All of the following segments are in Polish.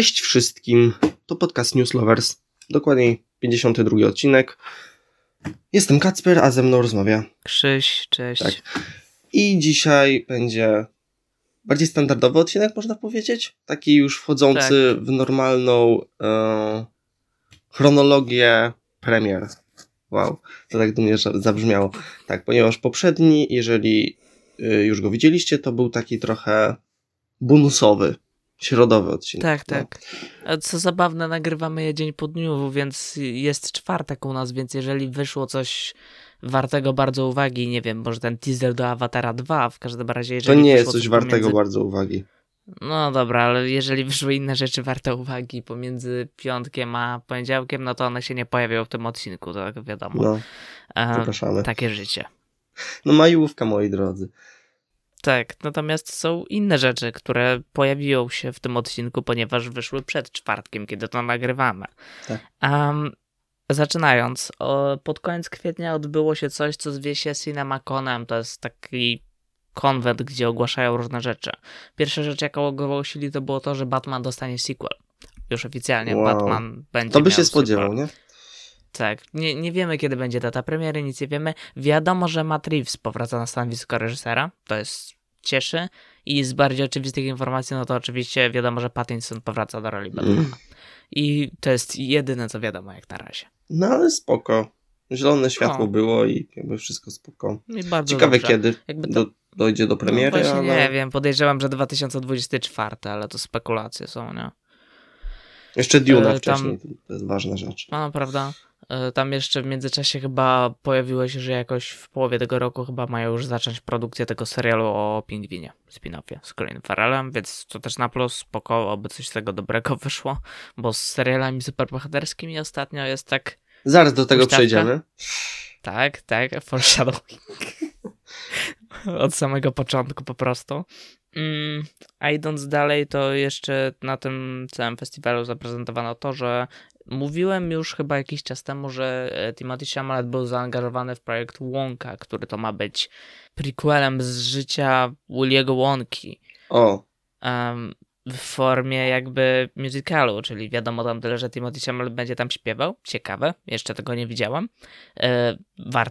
Cześć wszystkim, to podcast News Lovers, dokładnie 52 odcinek. Jestem Kacper, a ze mną rozmawia. Krzyś, cześć. Tak. I dzisiaj będzie bardziej standardowy odcinek, można powiedzieć. Taki już wchodzący w normalną e, chronologię premier. Wow, to tak dumnie zabrzmiało. Tak, ponieważ poprzedni, jeżeli y, już go widzieliście, to był taki trochę bonusowy, środowy odcinek. Tak, tak. A co zabawne, nagrywamy je dzień po dniu, więc jest czwartek u nas, więc jeżeli wyszło coś wartego bardzo uwagi, nie wiem, może ten teaser do Awatara 2, w każdym razie jeżeli To nie jest coś wartego bardzo uwagi. No dobra, ale jeżeli wyszły inne rzeczy warte uwagi pomiędzy piątkiem a poniedziałkiem, no to one się nie pojawią w tym odcinku, to tak wiadomo. No, E, takie życie. No majówka, moi drodzy. Tak, natomiast są inne rzeczy, które pojawią się w tym odcinku, ponieważ wyszły przed czwartkiem, kiedy to nagrywamy. Tak. Um, zaczynając, o, pod koniec kwietnia odbyło się coś, co zwie się CinemaConem. To jest taki konwent, gdzie ogłaszają różne rzeczy. Pierwsza rzecz, jaką ogłosili, to było to, że Batman dostanie sequel. Już oficjalnie Wow. Batman będzie To by się spodziewał, sequel. nie? Tak, nie, nie wiemy kiedy będzie data premiery, nic nie wiemy. Wiadomo, że Matt Reeves powraca na stanowisko reżysera, to jest cieszy. I z bardziej oczywistych informacji, no to oczywiście wiadomo, że Pattinson powraca do roli Batmana. Mm. I to jest jedyne, co wiadomo jak na razie. No ale spoko. Zielone światło O. było i jakby wszystko spoko. Ciekawe dobrze. kiedy to- do, dojdzie do premiery, no ale nie wiem, podejrzewam, że 2024, ale to spekulacje są, nie? jeszcze Duna E, tam- wcześniej, to jest ważna rzecz. No, prawda. E, Tam jeszcze w międzyczasie chyba pojawiło się, że jakoś w połowie tego roku chyba mają już zacząć produkcję tego serialu o pingwinie, spin-offie z Colin Farrellem, więc to też na plus, spoko, oby coś z tego dobrego wyszło, bo z serialami superbohaterskimi ostatnio jest tak, Zaraz do tego przejdziemy. tak, tak, foreshadowing. Od samego początku po prostu. Mm, a idąc dalej, to jeszcze na tym całym festiwalu zaprezentowano to, że mówiłem już chyba jakiś czas temu, że e, Timothy Chalamet był zaangażowany w projekt Wonka, który to ma być prequelem z życia Williego Wonki. O, em, w formie jakby musicalu, czyli wiadomo tam tyle, że Timothy Chalamet będzie tam śpiewał. Ciekawe, jeszcze tego nie widziałem. E,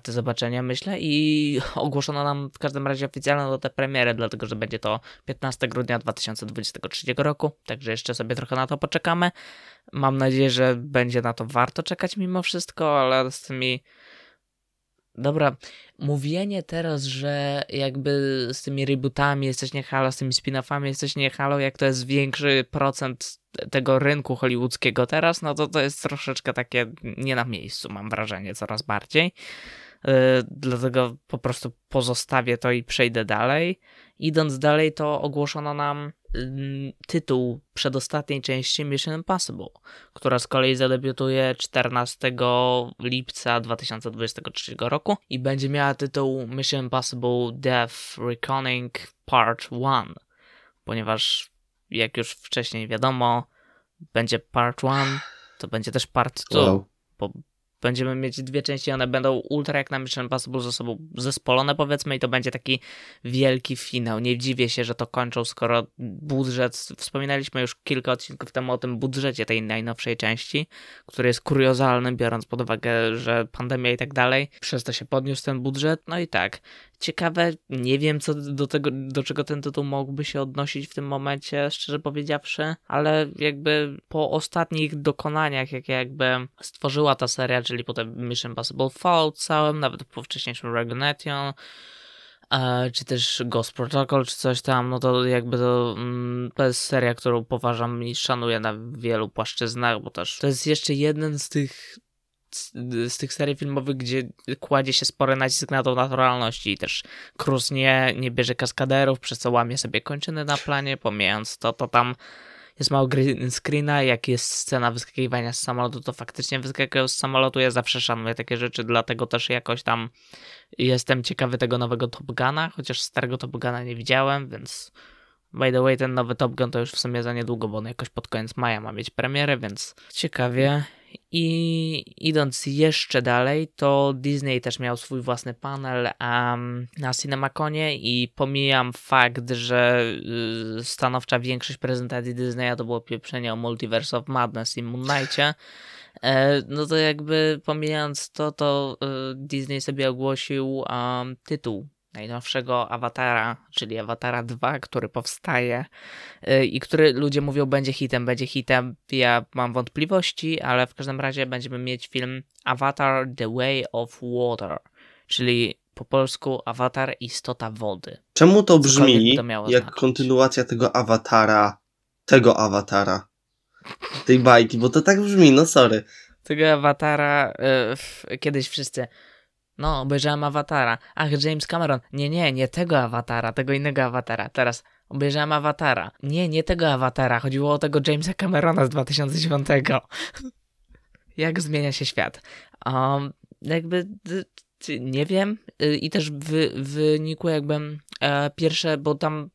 zobaczenia, myślę. I ogłoszono nam w każdym razie oficjalną datę premiery, dlatego że będzie to 15 grudnia 2023 roku, także jeszcze sobie trochę na to poczekamy. Mam nadzieję, że będzie na to warto czekać mimo wszystko, ale z tymi Dobra, mówienie teraz, że jakby z tymi rebootami jesteś nie halo, z tymi spin-offami jesteś nie halo, jak to jest większy procent tego rynku hollywoodzkiego teraz, no to to jest troszeczkę takie nie na miejscu, mam wrażenie, coraz bardziej. Yy, dlatego po prostu pozostawię to i przejdę dalej. Idąc dalej, to ogłoszono nam tytuł przedostatniej części Mission Impossible, która z kolei zadebiutuje 14 lipca 2023 roku i będzie miała tytuł Mission Impossible Death Reckoning Part 1, ponieważ jak już wcześniej wiadomo, będzie Part 1, to będzie też Part 2 wow. bo będziemy mieć dwie części, one będą ultra jak na Mission Impossible ze sobą zespolone powiedzmy i to będzie taki wielki finał. Nie dziwię się, że to kończą, skoro budżet, wspominaliśmy już kilka odcinków temu o tym budżecie tej najnowszej części, który jest kuriozalny, biorąc pod uwagę, że pandemia i tak dalej, przez to się podniósł ten budżet, no i tak. Ciekawe, nie wiem co do tego, do czego ten tytuł mógłby się odnosić w tym momencie, szczerze powiedziawszy, ale jakby po ostatnich dokonaniach, jakie jakby stworzyła ta seria, czyli potem Mission Impossible Fallout całym, nawet po wcześniejszym Regnation, e, czy też Ghost Protocol, czy coś tam, no to jakby to, mm, to jest seria, którą poważam i szanuję na wielu płaszczyznach, bo też to jest jeszcze jeden z tych z, tych serii filmowych, gdzie kładzie się spory nacisk na tą naturalność i też Cruz nie, nie bierze kaskaderów, przez co łamie sobie kończyny na planie, pomijając to, to tam jest mało green screena, jak jest scena wyskakiwania z samolotu, to faktycznie wyskakują z samolotu, ja zawsze szanuję takie rzeczy, dlatego też jakoś tam jestem ciekawy tego nowego Top Guna, chociaż starego Top Guna nie widziałem, więc by the way, ten nowy Top Gun to już w sumie za niedługo, bo on jakoś pod koniec maja ma mieć premierę, więc ciekawie. I idąc jeszcze dalej, to Disney też miał swój własny panel um, na CinemaConie i pomijam fakt, że y, stanowcza większość prezentacji Disneya to było pieprzenie o Multiverse of Madness i Moon Knightie, e, no to jakby pomijając to, to y, Disney sobie ogłosił um, tytuł najnowszego awatara, czyli awatara 2, który powstaje yy, i który ludzie mówią będzie hitem, będzie hitem. Ja mam wątpliwości, ale w każdym razie będziemy mieć film Avatar The Way of Water, czyli po polsku Awatar Istota Wody. Czemu to brzmi to jak znaczyć. kontynuacja tego awatara, tego awatara, tej bajki, bo to tak brzmi, no sorry. Tego awatara yy, kiedyś wszyscy no, obejrzałem Awatara. Ach, James Cameron. Nie, nie, nie tego Awatara, tego innego Awatara. Teraz obejrzałem Awatara. Nie, nie tego Awatara. Chodziło o tego Jamesa Camerona z 2009. Jak zmienia się świat. Um, jakby nie wiem y, i też w wyniku jakby e, pierwsze, bo tam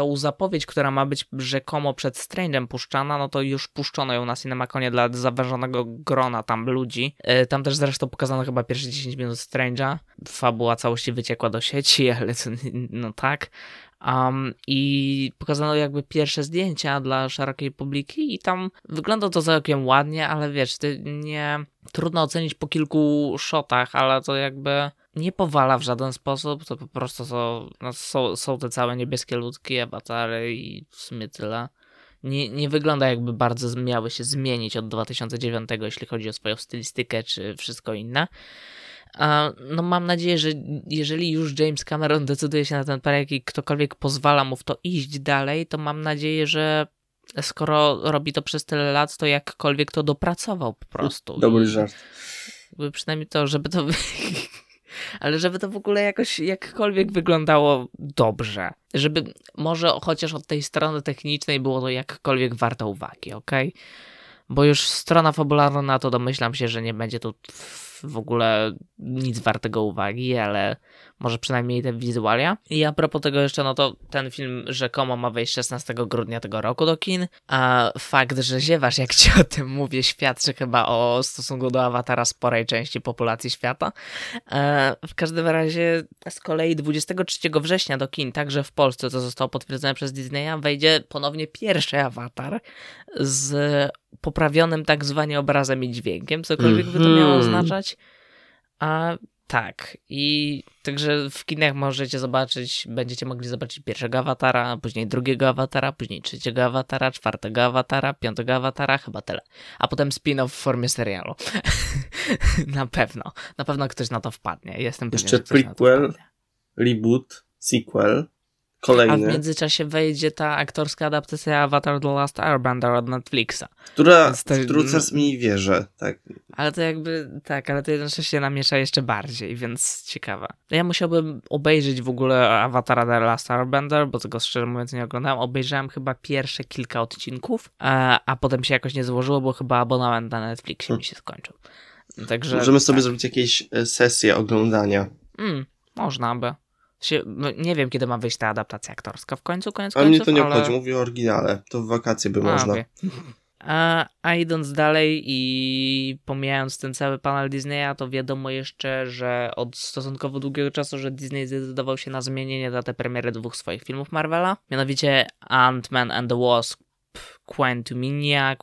tą zapowiedź, która ma być rzekomo przed Strange'em puszczana, no to już puszczono ją na CinemaConie dla zawężonego grona tam ludzi. E, tam też zresztą pokazano chyba pierwsze 10 minut Strange'a. Fabuła całości wyciekła do sieci, ale no tak. Um, I pokazano jakby pierwsze zdjęcia dla szerokiej publiki i tam wygląda to całkiem ładnie, ale wiesz, nie trudno ocenić po kilku shotach, ale to jakby nie powala w żaden sposób, to po prostu są, no, są, są te całe niebieskie ludki, awatary i w sumie tyle. Nie, nie wygląda jakby bardzo miały się zmienić od 2009, jeśli chodzi o swoją stylistykę czy wszystko inne. No mam nadzieję, że jeżeli już James Cameron decyduje się na ten projekt i ktokolwiek pozwala mu w to iść dalej, to mam nadzieję, że skoro robi to przez tyle lat, to jakkolwiek to dopracował po prostu. Dobry żart. Przynajmniej to, żeby to ale żeby to w ogóle jakoś jakkolwiek wyglądało dobrze. Żeby może chociaż od tej strony technicznej było to jakkolwiek warte uwagi, ok? Bo już strona fabularna to domyślam się, że nie będzie tu w ogóle nic wartego uwagi, ale może przynajmniej te wizualia. I a propos tego jeszcze, no to ten film rzekomo ma wejść 16 grudnia tego roku do kin, a fakt, że ziewasz, jak ci o tym mówię, świadczy chyba o stosunku do Awatara sporej części populacji świata. E, w każdym razie z kolei 23 września do kin, także w Polsce, co zostało potwierdzone przez Disneya, wejdzie ponownie pierwszy Awatar z poprawionym tak zwanie obrazem i dźwiękiem, cokolwiek mm -hmm. by to miało mhm. oznaczać. A tak, i także w kinach możecie zobaczyć, będziecie mogli zobaczyć pierwszego awatara, później drugiego awatara, później trzeciego awatara, czwartego awatara, piątego awatara, chyba tyle. A potem spin-off w formie serialu. na pewno, na pewno ktoś na to wpadnie. Jestem Jeszcze pewien, prequel, reboot, sequel. Kolejny. A w międzyczasie wejdzie ta aktorska adaptacja Avatar The Last Airbender od Netflixa. Która to, w mi wierzę, tak. Ale to jakby, tak, ale to jednocześnie namiesza jeszcze bardziej, więc ciekawa. Ja musiałbym obejrzeć w ogóle Avatar The Last Airbender, bo tego szczerze mówiąc nie oglądałem. Obejrzałem chyba pierwsze kilka odcinków, a, a potem się jakoś nie złożyło, bo chyba abonament na Netflixie mi się skończył. Także, Możemy sobie tak. zrobić jakieś e, sesje oglądania. Mm, można by. Się, no nie wiem, kiedy ma wyjść ta adaptacja aktorska. W końcu, koniec A mnie to nie ale... obchodzi, mówię o oryginale. To w wakacje by a, można. Okay. A, a idąc dalej i pomijając ten cały panel Disneya, to wiadomo jeszcze, że od stosunkowo długiego czasu, że Disney zdecydował się na zmienienie daty premiery dwóch swoich filmów Marvela. Mianowicie Ant-Man and the Wasp Quantumania,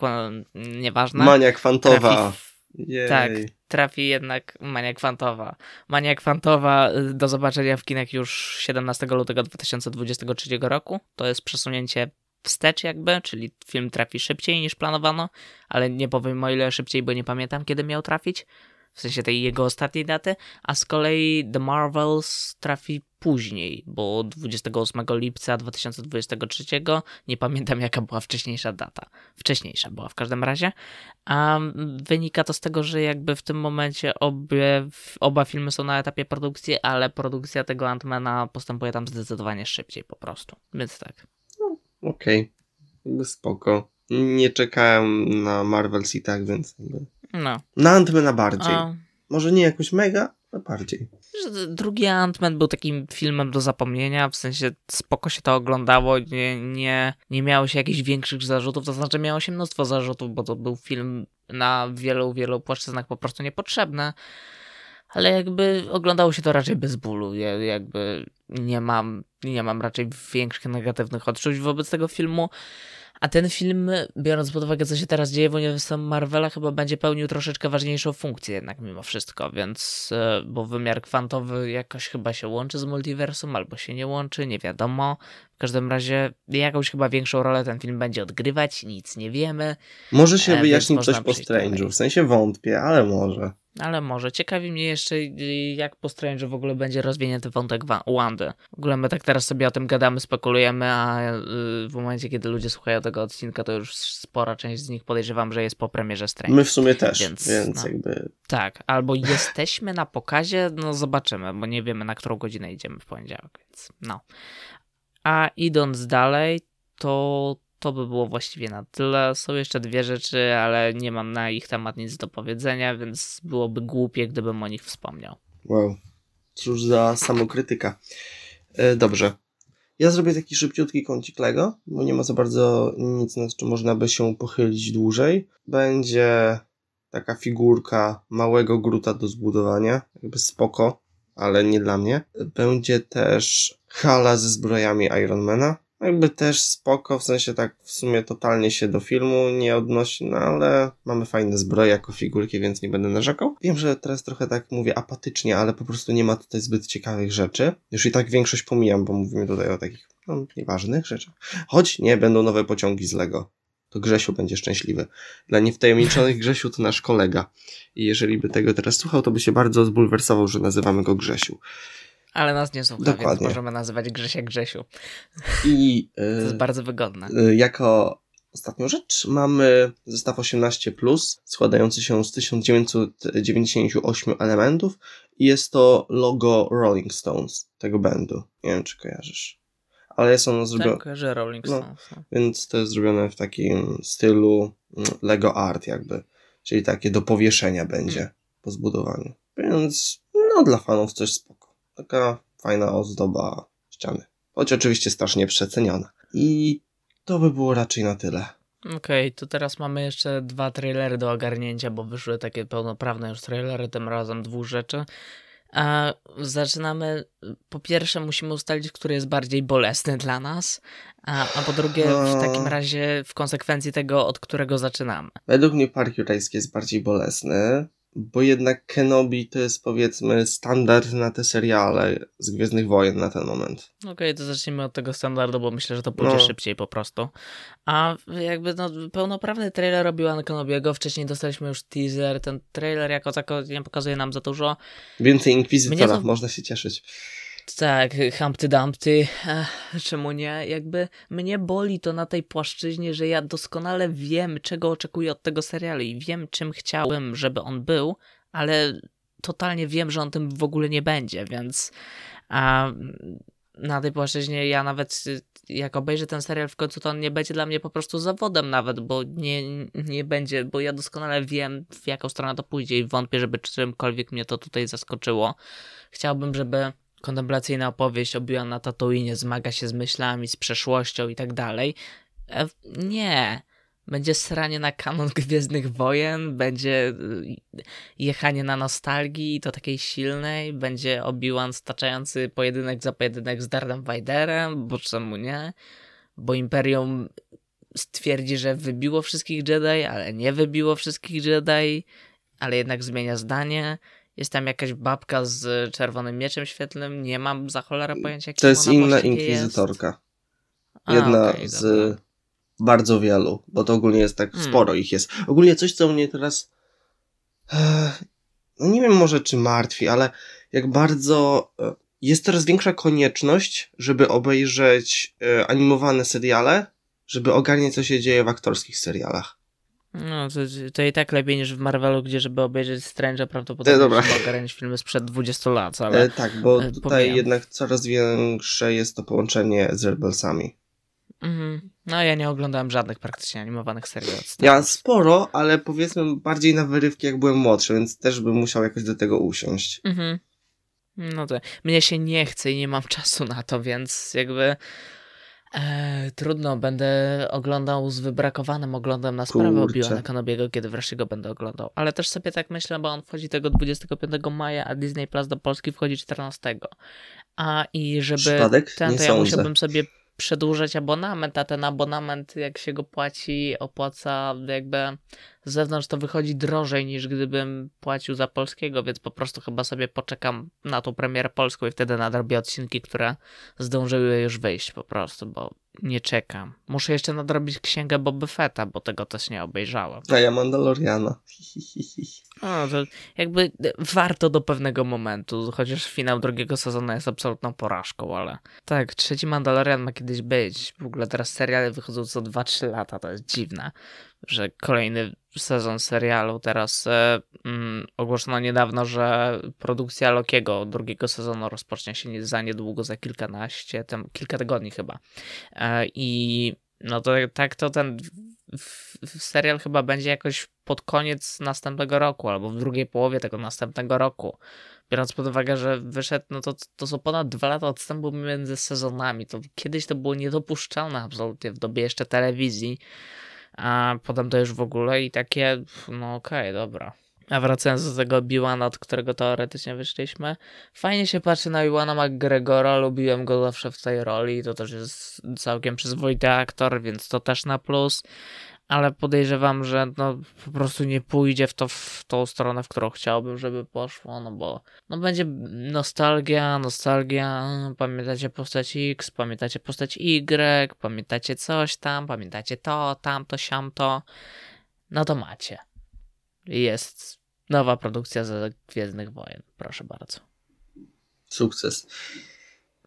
nieważne. Mania kwantowa. Jej. Tak, trafi jednak Mania Kwantowa. Mania Kwantowa do zobaczenia w kinach już 17 lutego 2023 roku. To jest przesunięcie wstecz jakby, czyli film trafi szybciej niż planowano, ale nie powiem o ile szybciej, bo nie pamiętam kiedy miał trafić w sensie tej jego ostatniej daty, a z kolei The Marvels trafi później, bo 28 lipca 2023, nie pamiętam jaka była wcześniejsza data, wcześniejsza była w każdym razie, a wynika to z tego, że jakby w tym momencie obie, oba filmy są na etapie produkcji, ale produkcja tego Antmana postępuje tam zdecydowanie szybciej po prostu, więc tak. Okej, okay. spoko. Nie czekałem na Marvels i tak, więc jakby... No. Na Antmana bardziej. A... Może nie jakoś mega, ale bardziej. drugi Ant-Man był takim filmem do zapomnienia, w sensie spoko się to oglądało, nie, nie, nie miało się jakichś większych zarzutów, to znaczy miało się mnóstwo zarzutów, bo to był film na wielu, wielu płaszczyznach po prostu niepotrzebny, ale jakby oglądało się to raczej bez bólu, ja jakby nie mam, nie mam raczej większych negatywnych odczuć wobec tego filmu. A ten film, biorąc pod uwagę, co się teraz dzieje w uniwersum Marvela, chyba będzie pełnił troszeczkę ważniejszą funkcję jednak mimo wszystko, więc, e, bo wymiar kwantowy jakoś chyba się łączy z multiversum, albo się nie łączy, nie wiadomo. W każdym razie jakąś chyba większą rolę ten film będzie odgrywać, nic nie wiemy. Może się e, wyjaśni coś po Strange'u, w sensie wątpię, ale może. Ale może. Ciekawi mnie jeszcze, jak po Strange w ogóle będzie rozwinięty wątek Wandy. W ogóle my tak teraz sobie o tym gadamy, spekulujemy, a y, w momencie, kiedy ludzie słuchają tego odcinka, to już spora część z nich podejrzewam, że jest po premierze Strange. My w sumie też, więc, więc no, jakby... Tak, albo jesteśmy na pokazie, no zobaczymy, bo nie wiemy, na którą godzinę idziemy w poniedziałek, więc no. A idąc dalej, to to by było właściwie na tyle. Są jeszcze dwie rzeczy, ale nie mam na ich temat nic do powiedzenia, więc byłoby głupie, gdybym o nich wspomniał. Wow. Cóż za samokrytyka. E, dobrze. Ja zrobię taki szybciutki kącik Lego, bo nie ma za bardzo nic, nad czym można by się pochylić dłużej. Będzie taka figurka małego gruta do zbudowania, jakby spoko, ale nie dla mnie. Będzie też hala ze zbrojami Ironmana jakby też spoko, w sensie tak w sumie totalnie się do filmu nie odnosi, no ale mamy fajne zbroje jako figurki, więc nie będę narzekał. Wiem, że teraz trochę tak mówię apatycznie, ale po prostu nie ma tutaj zbyt ciekawych rzeczy. Już i tak większość pomijam, bo mówimy tutaj o takich no, nieważnych rzeczach. Choć nie, będą nowe pociągi z Lego. To Grzesiu będzie szczęśliwy. Dla niewtajemniczonych Grzesiu to nasz kolega. I jeżeli by tego teraz słuchał, to by się bardzo zbulwersował, że nazywamy go Grzesiu. Ale nas nie słucha, Dokładnie. więc możemy nazywać Grzesia Grzesiu. I, to jest y, bardzo wygodne. Y, jako ostatnią rzecz mamy zestaw 18, składający się z 1998 elementów i jest to logo Rolling Stones, tego bandu. Nie wiem, czy kojarzysz. Ale jest ono zrobione. Tak, że Rolling Stones. No, Więc to jest zrobione w takim stylu mm, Lego Art, jakby. Czyli takie do powieszenia będzie hmm. po zbudowaniu. Więc, no, dla fanów coś spoko. Taka fajna ozdoba ściany. Choć oczywiście strasznie przeceniona. I to by było raczej na tyle. Okej, okay, to teraz mamy jeszcze dwa trailery do ogarnięcia, bo wyszły takie pełnoprawne już trailery, tym razem dwóch rzeczy. A zaczynamy. Po pierwsze, musimy ustalić, który jest bardziej bolesny dla nas, a, a po drugie, w takim razie, w konsekwencji tego, od którego zaczynamy. Według mnie Park Jurajski jest bardziej bolesny, bo jednak Kenobi to jest powiedzmy standard na te seriale z Gwiezdnych Wojen na ten moment. Okej, okay, to zacznijmy od tego standardu, bo myślę, że to pójdzie no. szybciej po prostu. A jakby no, pełnoprawny trailer robiła Kenobiego, wcześniej dostaliśmy już teaser, ten trailer jako tako nie pokazuje nam za dużo. Więcej Inkwizytora, to... można się cieszyć. Tak, Humpty Dumpty, czemu nie? Jakby mnie boli to na tej płaszczyźnie, że ja doskonale wiem, czego oczekuję od tego serialu i wiem, czym chciałem, żeby on był, ale totalnie wiem, że on tym w ogóle nie będzie, więc a, na tej płaszczyźnie ja nawet jak obejrzę ten serial w końcu, to on nie będzie dla mnie po prostu zawodem nawet, bo nie, nie będzie, bo ja doskonale wiem, w jaką stronę to pójdzie i wątpię, żeby czymkolwiek mnie to tutaj zaskoczyło. Chciałbym, żeby kontemplacyjna opowieść o na Tatooine zmaga się z myślami, z przeszłością i tak dalej. E, nie. Będzie sranie na kanon Gwiezdnych Wojen, będzie y, jechanie na nostalgii to takiej silnej, będzie Obi-Wan staczający pojedynek za pojedynek z Darthem Vaderem, bo czemu nie? Bo Imperium stwierdzi, że wybiło wszystkich Jedi, ale nie wybiło wszystkich Jedi, ale jednak zmienia zdanie. Jest tam jakaś babka z czerwonym mieczem świetlnym. Nie mam za cholera pojęcia, To jest inna inkwizytorka. Jedna A, okay, z dobra. bardzo wielu, bo to ogólnie jest tak hmm. sporo ich jest. Ogólnie coś, co mnie teraz. No nie wiem może czy martwi, ale jak bardzo. E, jest coraz większa konieczność, żeby obejrzeć e, animowane seriale, żeby ogarniać, co się dzieje w aktorskich serialach. No, to, to i tak lepiej niż w Marvelu, gdzie żeby obejrzeć Strange'a prawdopodobnie e, trzeba ogarniać filmy sprzed 20 lat, ale... E, tak, bo e, tutaj jednak coraz większe jest to połączenie z Rebelsami. Mhm. No ja nie oglądałem żadnych praktycznie animowanych seriali. Ja sporo, ale powiedzmy bardziej na wyrywki jak byłem młodszy, więc też bym musiał jakoś do tego usiąść. Mhm. No to mnie się nie chce i nie mam czasu na to, więc jakby e, trudno, będę oglądał z wybrakowanym oglądem na sprawę Obi-Wana Kenobiego, kiedy wreszcie go będę oglądał. Ale też sobie tak myślę, bo on wchodzi tego 25 maja, a Disney Plus do Polski wchodzi 14. A i żeby Przypadek? ten, nie to ja sądzę. musiałbym sobie przedłużać abonament, a ten abonament, jak się go płaci, opłaca jakby z zewnątrz, to wychodzi drożej niż gdybym płacił za polskiego, więc po prostu chyba sobie poczekam na tą premierę polską i wtedy nadrobię odcinki, które zdążyły już wyjść po prostu, bo nie czekam. Muszę jeszcze nadrobić księgę Boba Fetta, bo tego też nie obejrzałem. A ja Mandaloriana. No, to jakby warto do pewnego momentu, chociaż finał drugiego sezonu jest absolutną porażką, ale tak, trzeci Mandalorian ma kiedyś być. W ogóle teraz seriale wychodzą co 2-3 lata, to jest dziwne, że kolejny sezon serialu teraz e, mm, ogłoszono niedawno, że produkcja Lokiego drugiego sezonu rozpocznie się za niedługo, za kilkanaście, tam kilka tygodni chyba. E, I no to tak to ten w, w serial chyba będzie jakoś pod koniec następnego roku, albo w drugiej połowie tego następnego roku. Biorąc pod uwagę, że wyszedł, no to, to są ponad dwa lata odstępu między sezonami. To kiedyś to było niedopuszczalne absolutnie w dobie jeszcze telewizji, a potem to już w ogóle i takie, no okej, okay, dobra. A wracając do tego Biłana, od którego teoretycznie wyszliśmy, fajnie się patrzy na Iwana McGregora, lubiłem go zawsze w tej roli, to też jest całkiem przyzwoity aktor, więc to też na plus, ale podejrzewam, że no po prostu nie pójdzie w, to, w tą stronę, w którą chciałbym, żeby poszło, no bo no będzie nostalgia, nostalgia, pamiętacie postać X, pamiętacie postać Y, pamiętacie coś tam, pamiętacie to, tamto, siamto, no to macie. Jest nowa produkcja ze Gwiezdnych Wojen, proszę bardzo. Sukces.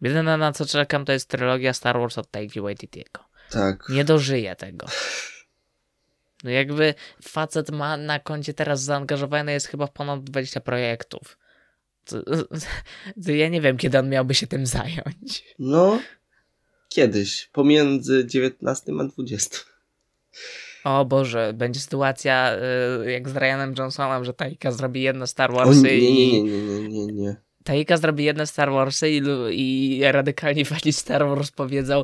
Jedyne na co czekam to jest trylogia Star Wars od Taiki Waititiego. Tak. Nie dożyję tego. No jakby facet ma na koncie teraz zaangażowany jest chyba w ponad 20 projektów. To, to ja nie wiem, kiedy on miałby się tym zająć. No, kiedyś, pomiędzy 19 a 20. O Boże, będzie sytuacja y, jak z Ryanem Johnsonem, że Taika zrobi jedno Star Warsy o, nie, i... Nie, nie, nie, nie, nie. Taika zrobi jedne Star Warsy i, i radykalni fani Star Wars powiedzą,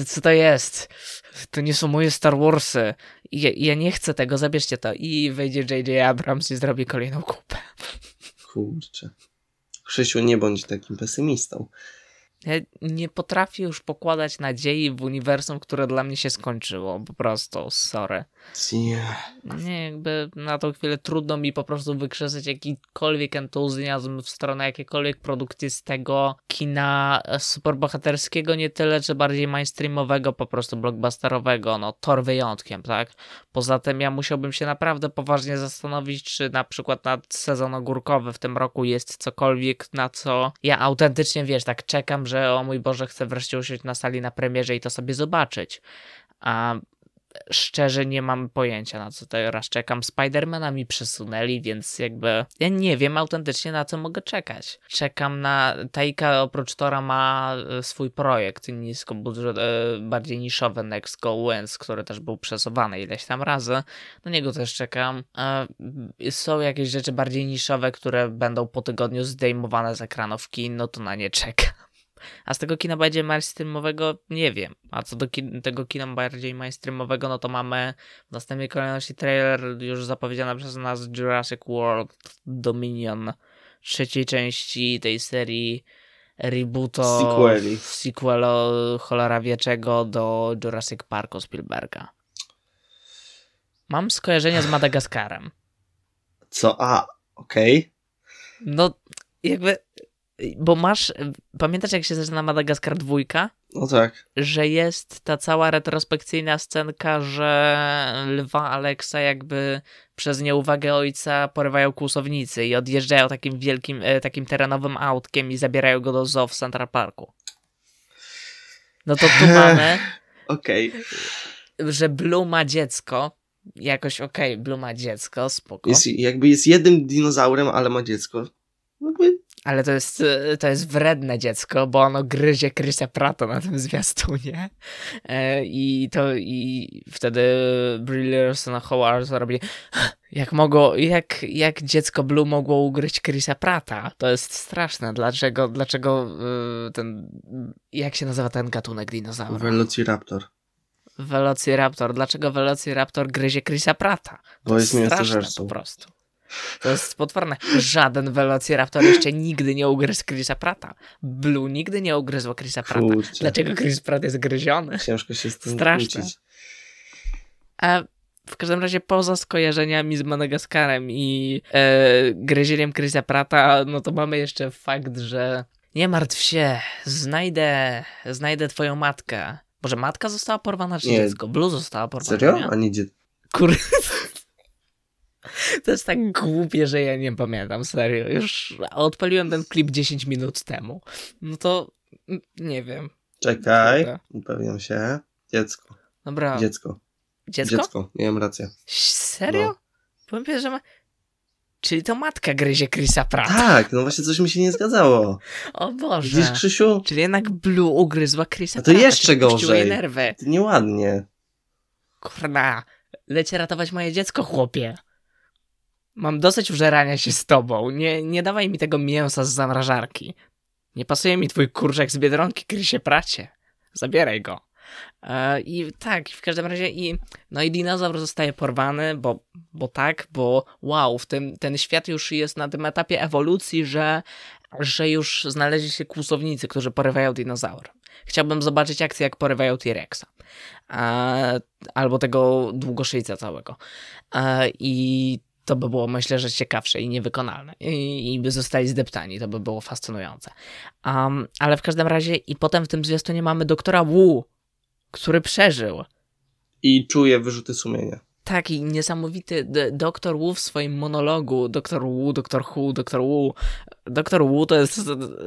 y, co to jest? To nie są moje Star Warsy. Ja, ja nie chcę tego, zabierzcie to. I wejdzie J.J. Abrams i zrobi kolejną kupę. Kurczę. Krzysiu, nie bądź takim pesymistą. Ja nie potrafię już pokładać nadziei w uniwersum, które dla mnie się skończyło. Po prostu, sorry. Yeah. Nie, jakby na tą chwilę trudno mi po prostu wykrzesać jakikolwiek entuzjazm w stronę jakiejkolwiek produkcji z tego kina superbohaterskiego, nie tyle, czy bardziej mainstreamowego, po prostu blockbusterowego. No, Thor wyjątkiem, tak? Poza tym ja musiałbym się naprawdę poważnie zastanowić, czy na przykład na sezon ogórkowy w tym roku jest cokolwiek, na co ja autentycznie, wiesz, tak czekam, że o mój Boże, chcę wreszcie usiąść na sali na premierze i to sobie zobaczyć. A szczerze nie mam pojęcia na co teraz czekam. Spidermana mi przesunęli, więc jakby ja nie wiem autentycznie na co mogę czekać. Czekam na Taika oprócz Tora ma e, swój projekt nisko budżet, e, bardziej niszowy Next Go Wins, który też był przesuwany ileś tam razy. Na niego też czekam. Są jakieś rzeczy bardziej niszowe, które będą po tygodniu zdejmowane z ekranów kin, no to na nie czekam. A z tego kina bardziej mainstreamowego nie wiem. A co do kin tego kina bardziej mainstreamowego, no to mamy w następnej kolejności trailer już zapowiedziany przez nas Jurassic World Dominion trzeciej części tej serii rebooto Sequeli. sequelo cholera wieczego do Jurassic Parku Spielberga. Mam skojarzenia z Madagaskarem. Co? A, okej. Okay. No, jakby bo masz, pamiętasz jak się zaczyna Madagaskar dwójka? No tak. Że jest ta cała retrospekcyjna scenka, że lwa Aleksa jakby przez nieuwagę ojca porywają kłusownicy i odjeżdżają takim wielkim, takim terenowym autkiem i zabierają go do zoo w Central Parku. No to tu mamy, Okej. Okay. że Blue ma dziecko, jakoś okej, okay, Blue ma dziecko, spoko. Jest, jakby jest jednym dinozaurem, ale ma dziecko. Jakby ale to jest, to jest wredne dziecko, bo ono gryzie Chrisa Prato na tym zwiastunie. E, I to i wtedy Brie Howard robi jak mogło, jak, jak dziecko Blue mogło ugryźć Chrisa Prata? To jest straszne. Dlaczego, dlaczego y, ten, jak się nazywa ten gatunek dinozaura? Velociraptor. Velociraptor. Dlaczego Velociraptor gryzie Chrisa Prata? To Bo jest straszne po prostu. To jest potworne. Żaden Velociraptor jeszcze nigdy nie ugryzł Chrisa Prata. Blue nigdy nie ugryzło Chrisa Prata. Kurczę. Dlaczego Chris Pratt jest gryziony? Ciężko się z tym Straszne. Kłócić. A w każdym razie poza skojarzeniami z Madagaskarem i e, gryzieniem Chrisa Prata, no to mamy jeszcze fakt, że nie martw się, znajdę, znajdę twoją matkę. Boże, matka została porwana czy nie. dziecko? Blue została porwana. Serio? Nie? A nie dziecko. Kurde. To jest tak głupie, że ja nie pamiętam, serio. Już odpaliłem ten klip 10 minut temu. No to nie wiem. Czekaj, upewniam się. Dziecko. Dobra. Dziecko. Dziecko? Dziecko, miałem rację. Serio? No. Powiem, że ma... Czyli to matka gryzie Chrisa Pratt. Tak, no właśnie coś mi się nie zgadzało. O Boże. Widzisz, Krzysiu? Czyli jednak Blue ugryzła Chrisa A to Pratta, jeszcze gorzej. nerwy. To nieładnie. Kurna, lecie ratować moje dziecko, chłopie. Mam dosyć wżerania się z tobą. Nie, nie dawaj mi tego mięsa z zamrażarki. Nie pasuje mi twój kurczak z Biedronki, Krysie Pracie. Zabieraj go. E, I tak, w każdym razie i no i dinozaur zostaje porwany, bo, bo tak, bo wow, w tym, ten świat już jest na tym etapie ewolucji, że, że już znaleźli się kłusownicy, którzy porywają dinozaur. Chciałbym zobaczyć akcję, jak porywają T-Rexa. E, albo tego długoszyjca całego. E, I to by było, myślę, że ciekawsze i niewykonalne. I, i by zostali zdeptani, to by było fascynujące. Um, ale w każdym razie, i potem w tym zwiastunie mamy doktora Wu, który przeżył. I czuje wyrzuty sumienia. Tak, i niesamowity doktor Wu w swoim monologu, doktor Wu, doktor Hu, doktor Wu. Doktor Wu to jest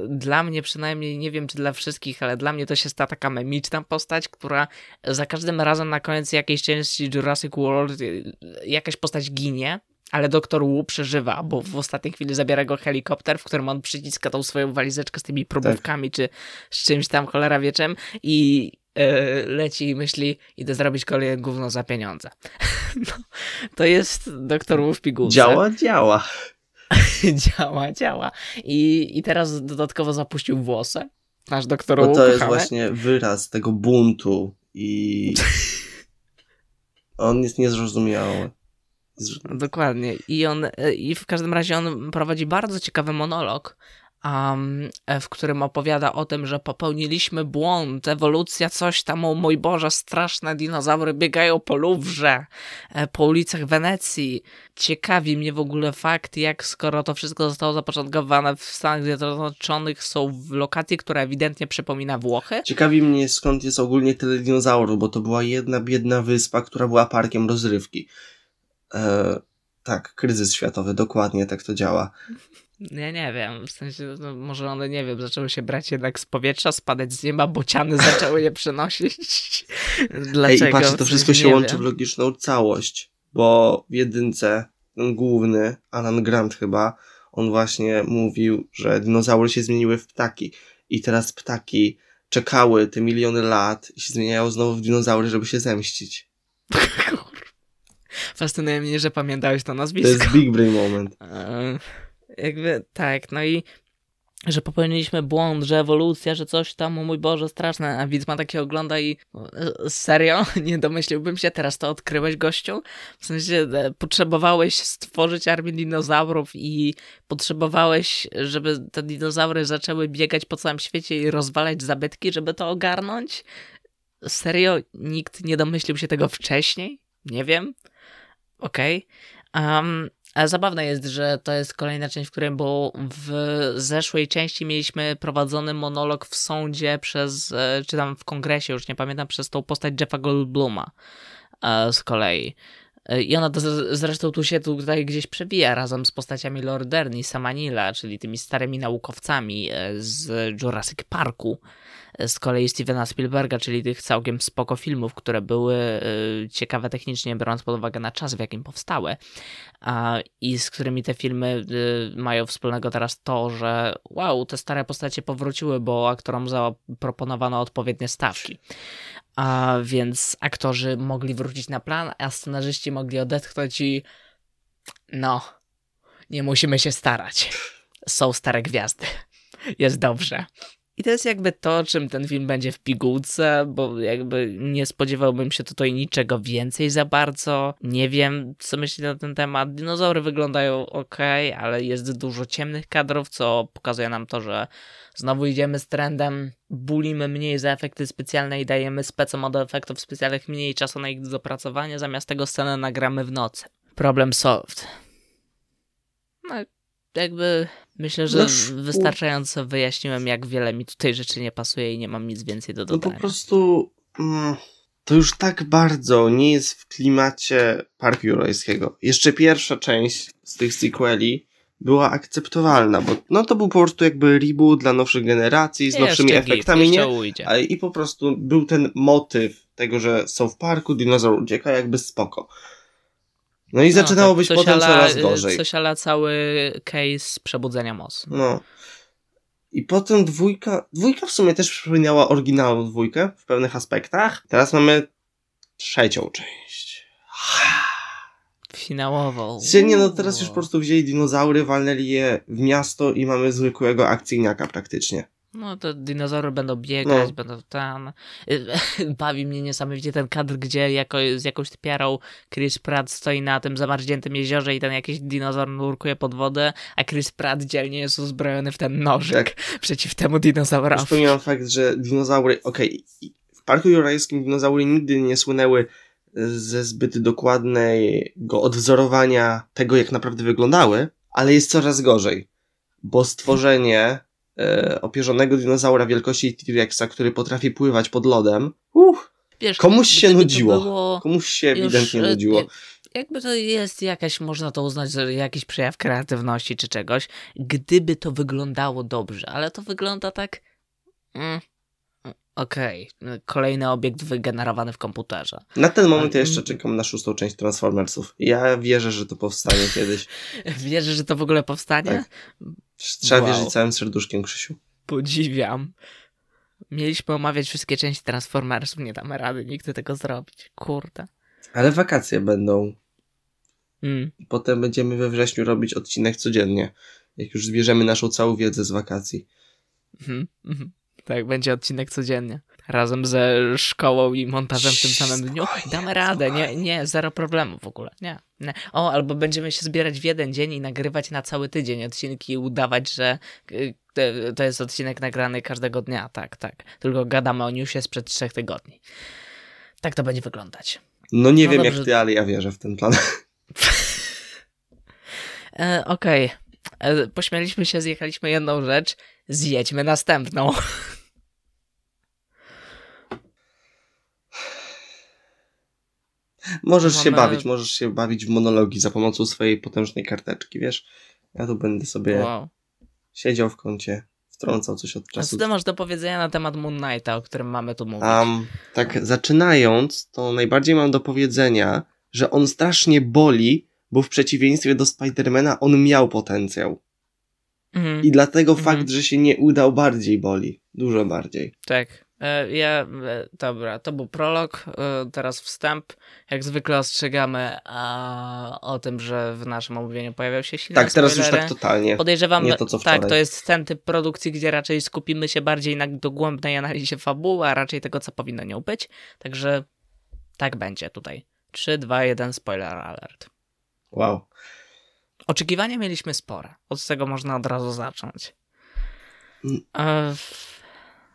dla mnie przynajmniej, nie wiem czy dla wszystkich, ale dla mnie to się stała taka memiczna postać, która za każdym razem na koniec jakiejś części Jurassic World jakaś postać ginie ale doktor Wu przeżywa, bo w ostatniej chwili zabiera go helikopter, w którym on przyciska tą swoją walizeczkę z tymi próbówkami, tak. czy z czymś tam cholera wieczem i yy, leci i myśli, idę zrobić kolejne gówno za pieniądze. no, to jest doktor Wu w pigułce. Działa, działa. działa, działa. I, I teraz dodatkowo zapuścił włosy. Nasz doktor Wu. No to jest właśnie wyraz tego buntu i on jest niezrozumiały. Dokładnie. I on, e, i w każdym razie on prowadzi bardzo ciekawy monolog, um, w którym opowiada o tym, że popełniliśmy błąd, ewolucja, coś tam, o mój Boże, straszne dinozaury biegają po Luwrze, e, po ulicach Wenecji. Ciekawi mnie w ogóle fakt, jak skoro to wszystko zostało zapoczątkowane w Stanach Zjednoczonych, są w lokacji, która ewidentnie przypomina Włochy. Ciekawi mnie skąd jest ogólnie tyle dinozaurów, bo to była jedna biedna wyspa, która była parkiem rozrywki. E, tak, kryzys światowy, dokładnie tak to działa. Ja nie wiem, w sensie, no, może one, nie wiem, zaczęły się brać jednak z powietrza, spadać z nieba, bociany zaczęły je przenosić. Dlaczego? Ej, i patrzcie, to wszystko się łączy wiem. w logiczną całość, bo w jedynce ten główny, Alan Grant chyba, on właśnie mówił, że dinozaury się zmieniły w ptaki i teraz ptaki czekały te miliony lat i się zmieniają znowu w dinozaury, żeby się zemścić. Fascynuje mnie, że pamiętałeś to nazwisko. To jest big brain moment. E, jakby, tak, no i że popełniliśmy błąd, że ewolucja, że coś tam, o mój Boże, straszne, a widz ma takie ogląda i e, serio? Nie domyśliłbym się, teraz to odkryłeś, gościu? W sensie, e, potrzebowałeś stworzyć armię dinozaurów i potrzebowałeś, żeby te dinozaury zaczęły biegać po całym świecie i rozwalać zabytki, żeby to ogarnąć? Serio? Nikt nie domyślił się tego wcześniej? Nie wiem. Okej. Okay. Um, a zabawne jest, że to jest kolejna część, w której, bo w zeszłej części mieliśmy prowadzony monolog w sądzie przez, e, czy tam w kongresie, już nie pamiętam, przez tą postać Jeffa Goldbluma e, z kolei. E, I ona zresztą tu się tutaj gdzieś przewija razem z postaciami Lorderni, Samanila, czyli tymi starymi naukowcami z Jurassic Parku. Z kolei Stevena Spielberga, czyli tych całkiem spoko filmów, które były ciekawe technicznie, biorąc pod uwagę na czas, w jakim powstały. I z którymi te filmy mają wspólnego teraz to, że wow, te stare postacie powróciły, bo aktorom zaproponowano odpowiednie stawki a więc aktorzy mogli wrócić na plan, a scenarzyści mogli odetchnąć i no, nie musimy się starać. Są stare gwiazdy. Jest dobrze. I to jest jakby to, czym ten film będzie w pigułce, bo jakby nie spodziewałbym się tutaj niczego więcej za bardzo. Nie wiem, co myślicie na ten temat. Dinozaury wyglądają ok, ale jest dużo ciemnych kadrów, co pokazuje nam to, że znowu idziemy z trendem, bulimy mniej za efekty specjalne i dajemy specom od efektów specjalnych mniej czasu na ich dopracowanie, zamiast tego scenę nagramy w nocy. Problem solved. No, jakby myślę, że no, wystarczająco wyjaśniłem, jak wiele mi tutaj rzeczy nie pasuje i nie mam nic więcej do dodania. No po prostu mm, to już tak bardzo nie jest w klimacie Parku Jurajskiego. Jeszcze pierwsza część z tych sequeli była akceptowalna, bo no to był po prostu jakby reboot dla nowszych generacji, z nowszymi efektami, nie? A, I po prostu był ten motyw tego, że są w parku, dinozaur ucieka jakby spoko. No i no, zaczynało tak, być potem ala, coraz gorzej. Coś ala cały case przebudzenia MOS. No. I potem dwójka, dwójka w sumie też przypominała oryginalną dwójkę w pewnych aspektach. Teraz mamy trzecią część. Finałową. Nie, no teraz już po prostu wzięli dinozaury, walnęli je w miasto i mamy zwykłego akcyjniaka praktycznie. No to dinozaury będą biegać, no. będą tam. Bawi mnie niesamowicie ten kadr, gdzie jako, z jakąś typiarą Chris Pratt stoi na tym zamarzniętym jeziorze i ten jakiś dinozaur nurkuje pod wodę, a Chris Pratt dzielnie jest uzbrojony w ten nożyk tak. przeciw temu dinozaurowi. Wspomniałem fakt, że dinozaury, okej, okay, w Parku Jurajskim dinozaury nigdy nie słynęły ze zbyt dokładnego odwzorowania tego, jak naprawdę wyglądały, ale jest coraz gorzej, bo stworzenie e, opierzonego dinozaura wielkości T-Rexa, który potrafi pływać pod lodem, uff, Wiesz, komuś się nudziło. Było... Komuś się ewidentnie już, e, nudziło. Jakby to jest jakaś, można to uznać za jakiś przejaw kreatywności czy czegoś, gdyby to wyglądało dobrze, ale to wygląda tak. Mm, Okej, okay. kolejny obiekt wygenerowany w komputerze. Na ten moment ja jeszcze czekam na szóstą część Transformersów. Ja wierzę, że to powstanie kiedyś. Wierzę, że to w ogóle powstanie? Tak. Trzeba wow. wierzyć całym serduszkiem, Krzysiu. Podziwiam. Mieliśmy omawiać wszystkie części Transformersów, nie damy rady nigdy tego zrobić. Kurde. Ale wakacje będą. Mm. Potem będziemy we wrześniu robić odcinek codziennie, jak już zbierzemy naszą całą wiedzę z wakacji. Mhm. Mm tak, będzie odcinek codziennie. Razem ze szkołą i montażem w tym samym dniu. Damy radę, nie, nie, zero problemu w ogóle. Nie, nie. O, albo będziemy się zbierać w jeden dzień i nagrywać na cały tydzień odcinki i udawać, że y, to jest odcinek nagrany każdego dnia. Tak, tak. Tylko gadamy o newsie sprzed trzech tygodni. Tak to będzie wyglądać. No nie no wiem dobrze. jak ty, ale ja wierzę w ten plan. e, Okej. Okay. E, pośmialiśmy się, zjechaliśmy jedną rzecz, zjedźmy następną. Możesz Mamy... się bawić, możesz się bawić w monologi za pomocą swojej potężnej karteczki, wiesz? Ja tu będę sobie wow. siedział w kącie, wtrącał coś od czasu. A co ty masz do powiedzenia na temat Moon Knighta, o którym mamy tu mówić? Um, tak, zaczynając, to najbardziej mam do powiedzenia, że on strasznie boli, bo w przeciwieństwie do Spidermana on miał potencjał. Mhm. I dlatego mhm. fakt, że się nie udał bardziej boli. Dużo bardziej. Tak. E, ja, e, dobra, to był prolog, e, teraz wstęp. Jak zwykle ostrzegamy a, o tym, że w naszym omówieniu pojawiał się silny Tak, teraz już tak totalnie. Podejrzewam, nie to, co wczoraj. tak, to jest ten typ produkcji, gdzie raczej skupimy się bardziej na dogłębnej analizie fabuły, a raczej tego, co powinno nią być. Także tak będzie tutaj. 3, 2, 1, spoiler alert. Wow. Oczekiwania mieliśmy spore. Od tego można od razu zacząć. Mm.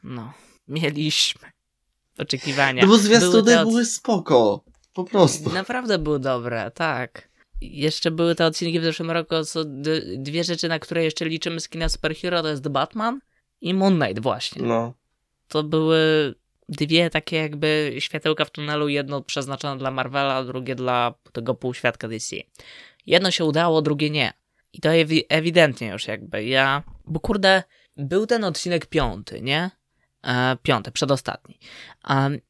No, mieliśmy oczekiwania. No bo zwiastuny były, od... były spoko. Po prostu. Naprawdę były dobre, tak. Jeszcze były te odcinki w zeszłym roku, co dwie rzeczy, na które jeszcze liczymy z kina superhero, to jest Batman i Moon Knight właśnie. No. To były dwie takie jakby światełka w tunelu, jedno przeznaczone dla Marvela, drugie dla tego półświadka DC. Jedno się udało, drugie nie. I to ewi ewidentnie już jakby ja, bo kurde, był ten odcinek piąty, nie? E, piąty, przedostatni.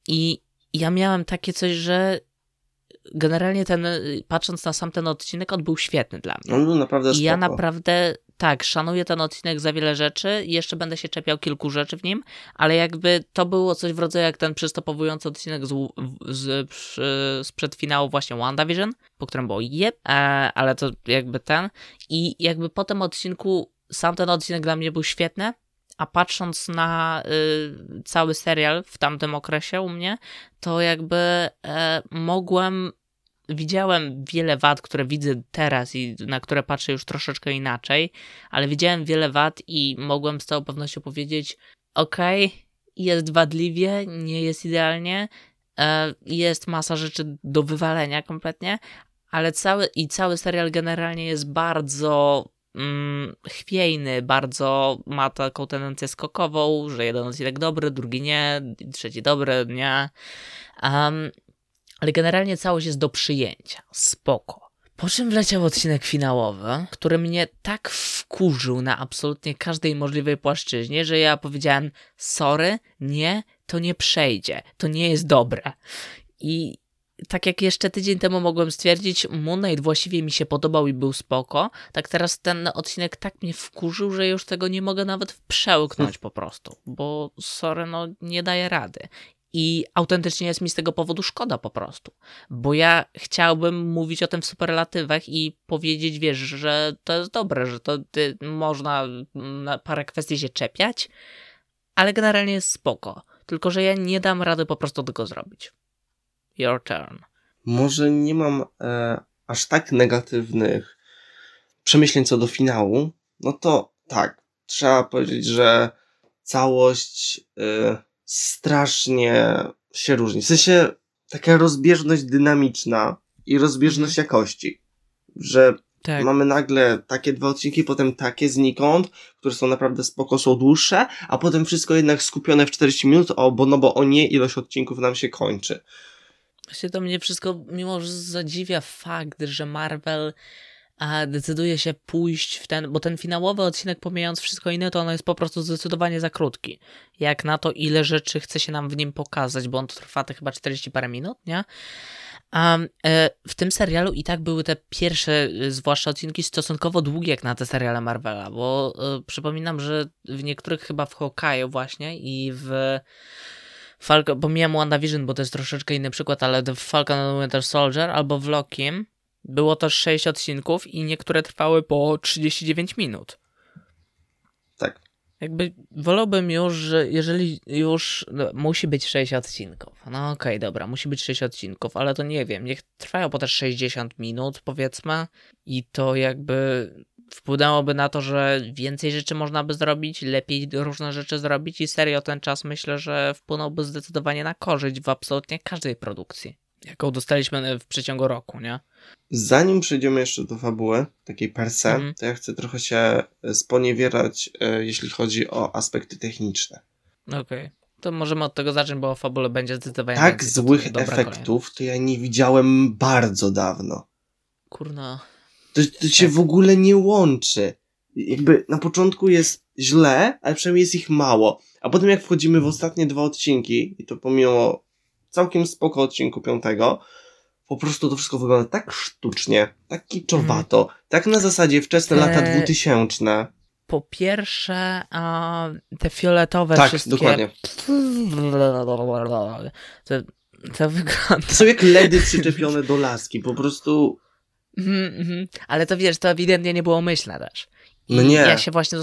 I ja miałem takie coś, że generalnie ten, patrząc na sam ten odcinek, on był świetny dla mnie. On był naprawdę I ja naprawdę, tak, szanuję ten odcinek za wiele rzeczy i jeszcze będę się czepiał kilku rzeczy w nim, ale jakby to było coś w rodzaju jak ten przystopowujący odcinek z, z, z, sprzed finału właśnie WandaVision, po którym było jeb, e, ale to jakby ten i jakby po tym odcinku sam ten odcinek dla mnie był świetny, a patrząc na y, cały serial w tamtym okresie u mnie, to jakby e, mogłem widziałem wiele wad, które widzę teraz i na które patrzę już troszeczkę inaczej, ale widziałem wiele wad i mogłem z całą pewnością powiedzieć: OK, jest wadliwie, nie jest idealnie, e, jest masa rzeczy do wywalenia kompletnie, ale cały i cały serial generalnie jest bardzo mm, chwiejny, bardzo ma taką tendencję skokową, że jeden odcinek dobry, drugi nie, trzeci dobry, nie. Um, ale generalnie całość jest do przyjęcia. Spoko. Po czym wleciał odcinek finałowy, który mnie tak wkurzył na absolutnie każdej możliwej płaszczyźnie, że ja powiedziałem: Sorry, nie, to nie przejdzie, to nie jest dobre. I tak jak jeszcze tydzień temu mogłem stwierdzić, Moon Knight właściwie mi się podobał i był spoko, tak teraz ten odcinek tak mnie wkurzył, że już tego nie mogę nawet przełknąć po prostu, bo sorry, no nie daję rady. I autentycznie jest mi z tego powodu szkoda po prostu, bo ja chciałbym mówić o tym w superlatywach i powiedzieć, wiesz, że to jest dobre, że to można na parę kwestii się czepiać, ale generalnie jest spoko. Tylko, że ja nie dam rady po prostu tego zrobić. Your turn. Może nie mam e, aż tak negatywnych przemyśleń co do finału. No to tak, trzeba powiedzieć, że całość e, strasznie się różni. W sensie taka rozbieżność dynamiczna i rozbieżność mhm. jakości. Że tak. mamy nagle takie dwa odcinki, potem takie znikąd, które są naprawdę spoko, są dłuższe, a potem wszystko jednak skupione w 40 minut, o, bo no bo o nie, ilość odcinków nam się kończy. Właśnie to mnie wszystko mimo że zadziwia fakt, że Marvel a decyduje się pójść w ten, bo ten finałowy odcinek, pomijając wszystko inne, to on jest po prostu zdecydowanie za krótki. Jak na to, ile rzeczy chce się nam w nim pokazać, bo on trwa te chyba 40 parę minut, nie? A e, w tym serialu i tak były te pierwsze, e, zwłaszcza odcinki, stosunkowo długie jak na te seriale Marvela, bo e, przypominam, że w niektórych chyba w Hawkeye właśnie i w Falcon, pomijam WandaVision, bo to jest troszeczkę inny przykład, ale w Falcon and Winter Soldier albo w Loki było to 6 odcinków i niektóre trwały po 39 minut. Tak. Jakby wolałbym już, że jeżeli już no, musi być 6 odcinków. No okej, okay, dobra, musi być 6 odcinków, ale to nie wiem, niech trwają po też 60 minut powiedzmy i to jakby wpłynęłoby na to, że więcej rzeczy można by zrobić, lepiej różne rzeczy zrobić i serio ten czas myślę, że wpłynąłby zdecydowanie na korzyść w absolutnie każdej produkcji, jaką dostaliśmy w przeciągu roku, nie? Zanim przejdziemy jeszcze do fabuły, takiej per se, mm. to ja chcę trochę się e, sponiewierać, e, jeśli chodzi o aspekty techniczne. Okej. Okay. To możemy od tego zacząć, bo o fabule będzie zdecydowanie Tak złych efektów to ja nie widziałem bardzo dawno. Kurna. To, to się tak. w ogóle nie łączy. Jakby na początku jest źle, ale przynajmniej jest ich mało. A potem jak wchodzimy w ostatnie dwa odcinki, i to pomimo całkiem spoko odcinku piątego, po prostu to wszystko wygląda tak sztucznie, tak kiczowato, mm. tak na zasadzie wczesne e... lata dwutysięczne. Po pierwsze, a, te fioletowe tak, wszystkie... dokładnie. To, to wygląda... To są jak ledy przyczepione do laski, po prostu... Mm -hmm. Ale to wiesz, to ewidentnie nie było myślne też. No nie. Ja się właśnie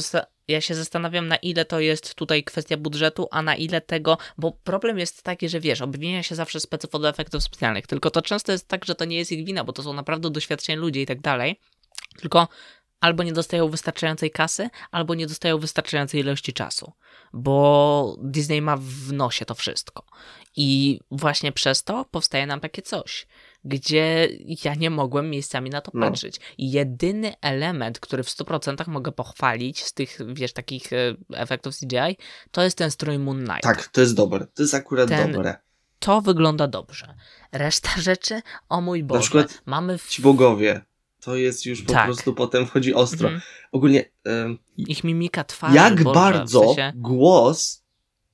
ja się zastanawiam, na ile to jest tutaj kwestia budżetu, a na ile tego, bo problem jest taki, że wiesz, obwinia się zawsze speców od efektów specjalnych, tylko to często jest tak, że to nie jest ich wina, bo to są naprawdę doświadczeni ludzie i tak dalej, tylko albo nie dostają wystarczającej kasy, albo nie dostają wystarczającej ilości czasu, bo Disney ma w nosie to wszystko. I właśnie przez to powstaje nam takie coś. Gdzie ja nie mogłem miejscami na to No. patrzeć. Jedyny element, który w 100% mogę pochwalić z tych, wiesz, takich e, efektów CGI, to jest ten strój Moon Knight. Tak, to jest dobre. To jest akurat Ten- dobre. To wygląda dobrze. Reszta rzeczy, o mój Boże, przykład mamy w... Ci bogowie. To jest już po Tak. prostu potem wchodzi ostro. Mhm. Ogólnie, em, ich mimika twarzy. jak Boże, bardzo W sensie, głos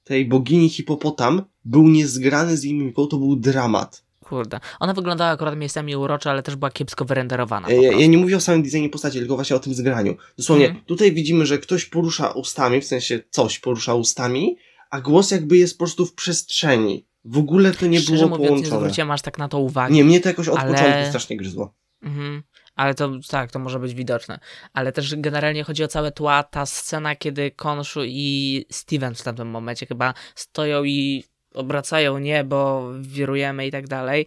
tej bogini hipopotam był niezgrany z jej mimiką, to był dramat. Kurde. Ona wyglądała akurat miejscami uroczo, ale też była kiepsko wyrenderowana. Ja, po ja, ja nie mówię o samym designie postaci, tylko właśnie o tym zgraniu. Dosłownie, Mhm. tutaj widzimy, że ktoś porusza ustami, w sensie coś porusza ustami, a głos jakby jest po prostu w przestrzeni. W ogóle to nie Szczerze było mówiąc, nie połączone. zwróciłem aż tak na to uwagi. Nie, mnie to jakoś od ale- początku strasznie gryzło. Mhm. Ale to tak, to może być widoczne. Ale też generalnie chodzi o całe tła, ta scena, kiedy Konshu i Steven w tamtym momencie chyba stoją i obracają niebo, wirujemy i tak dalej.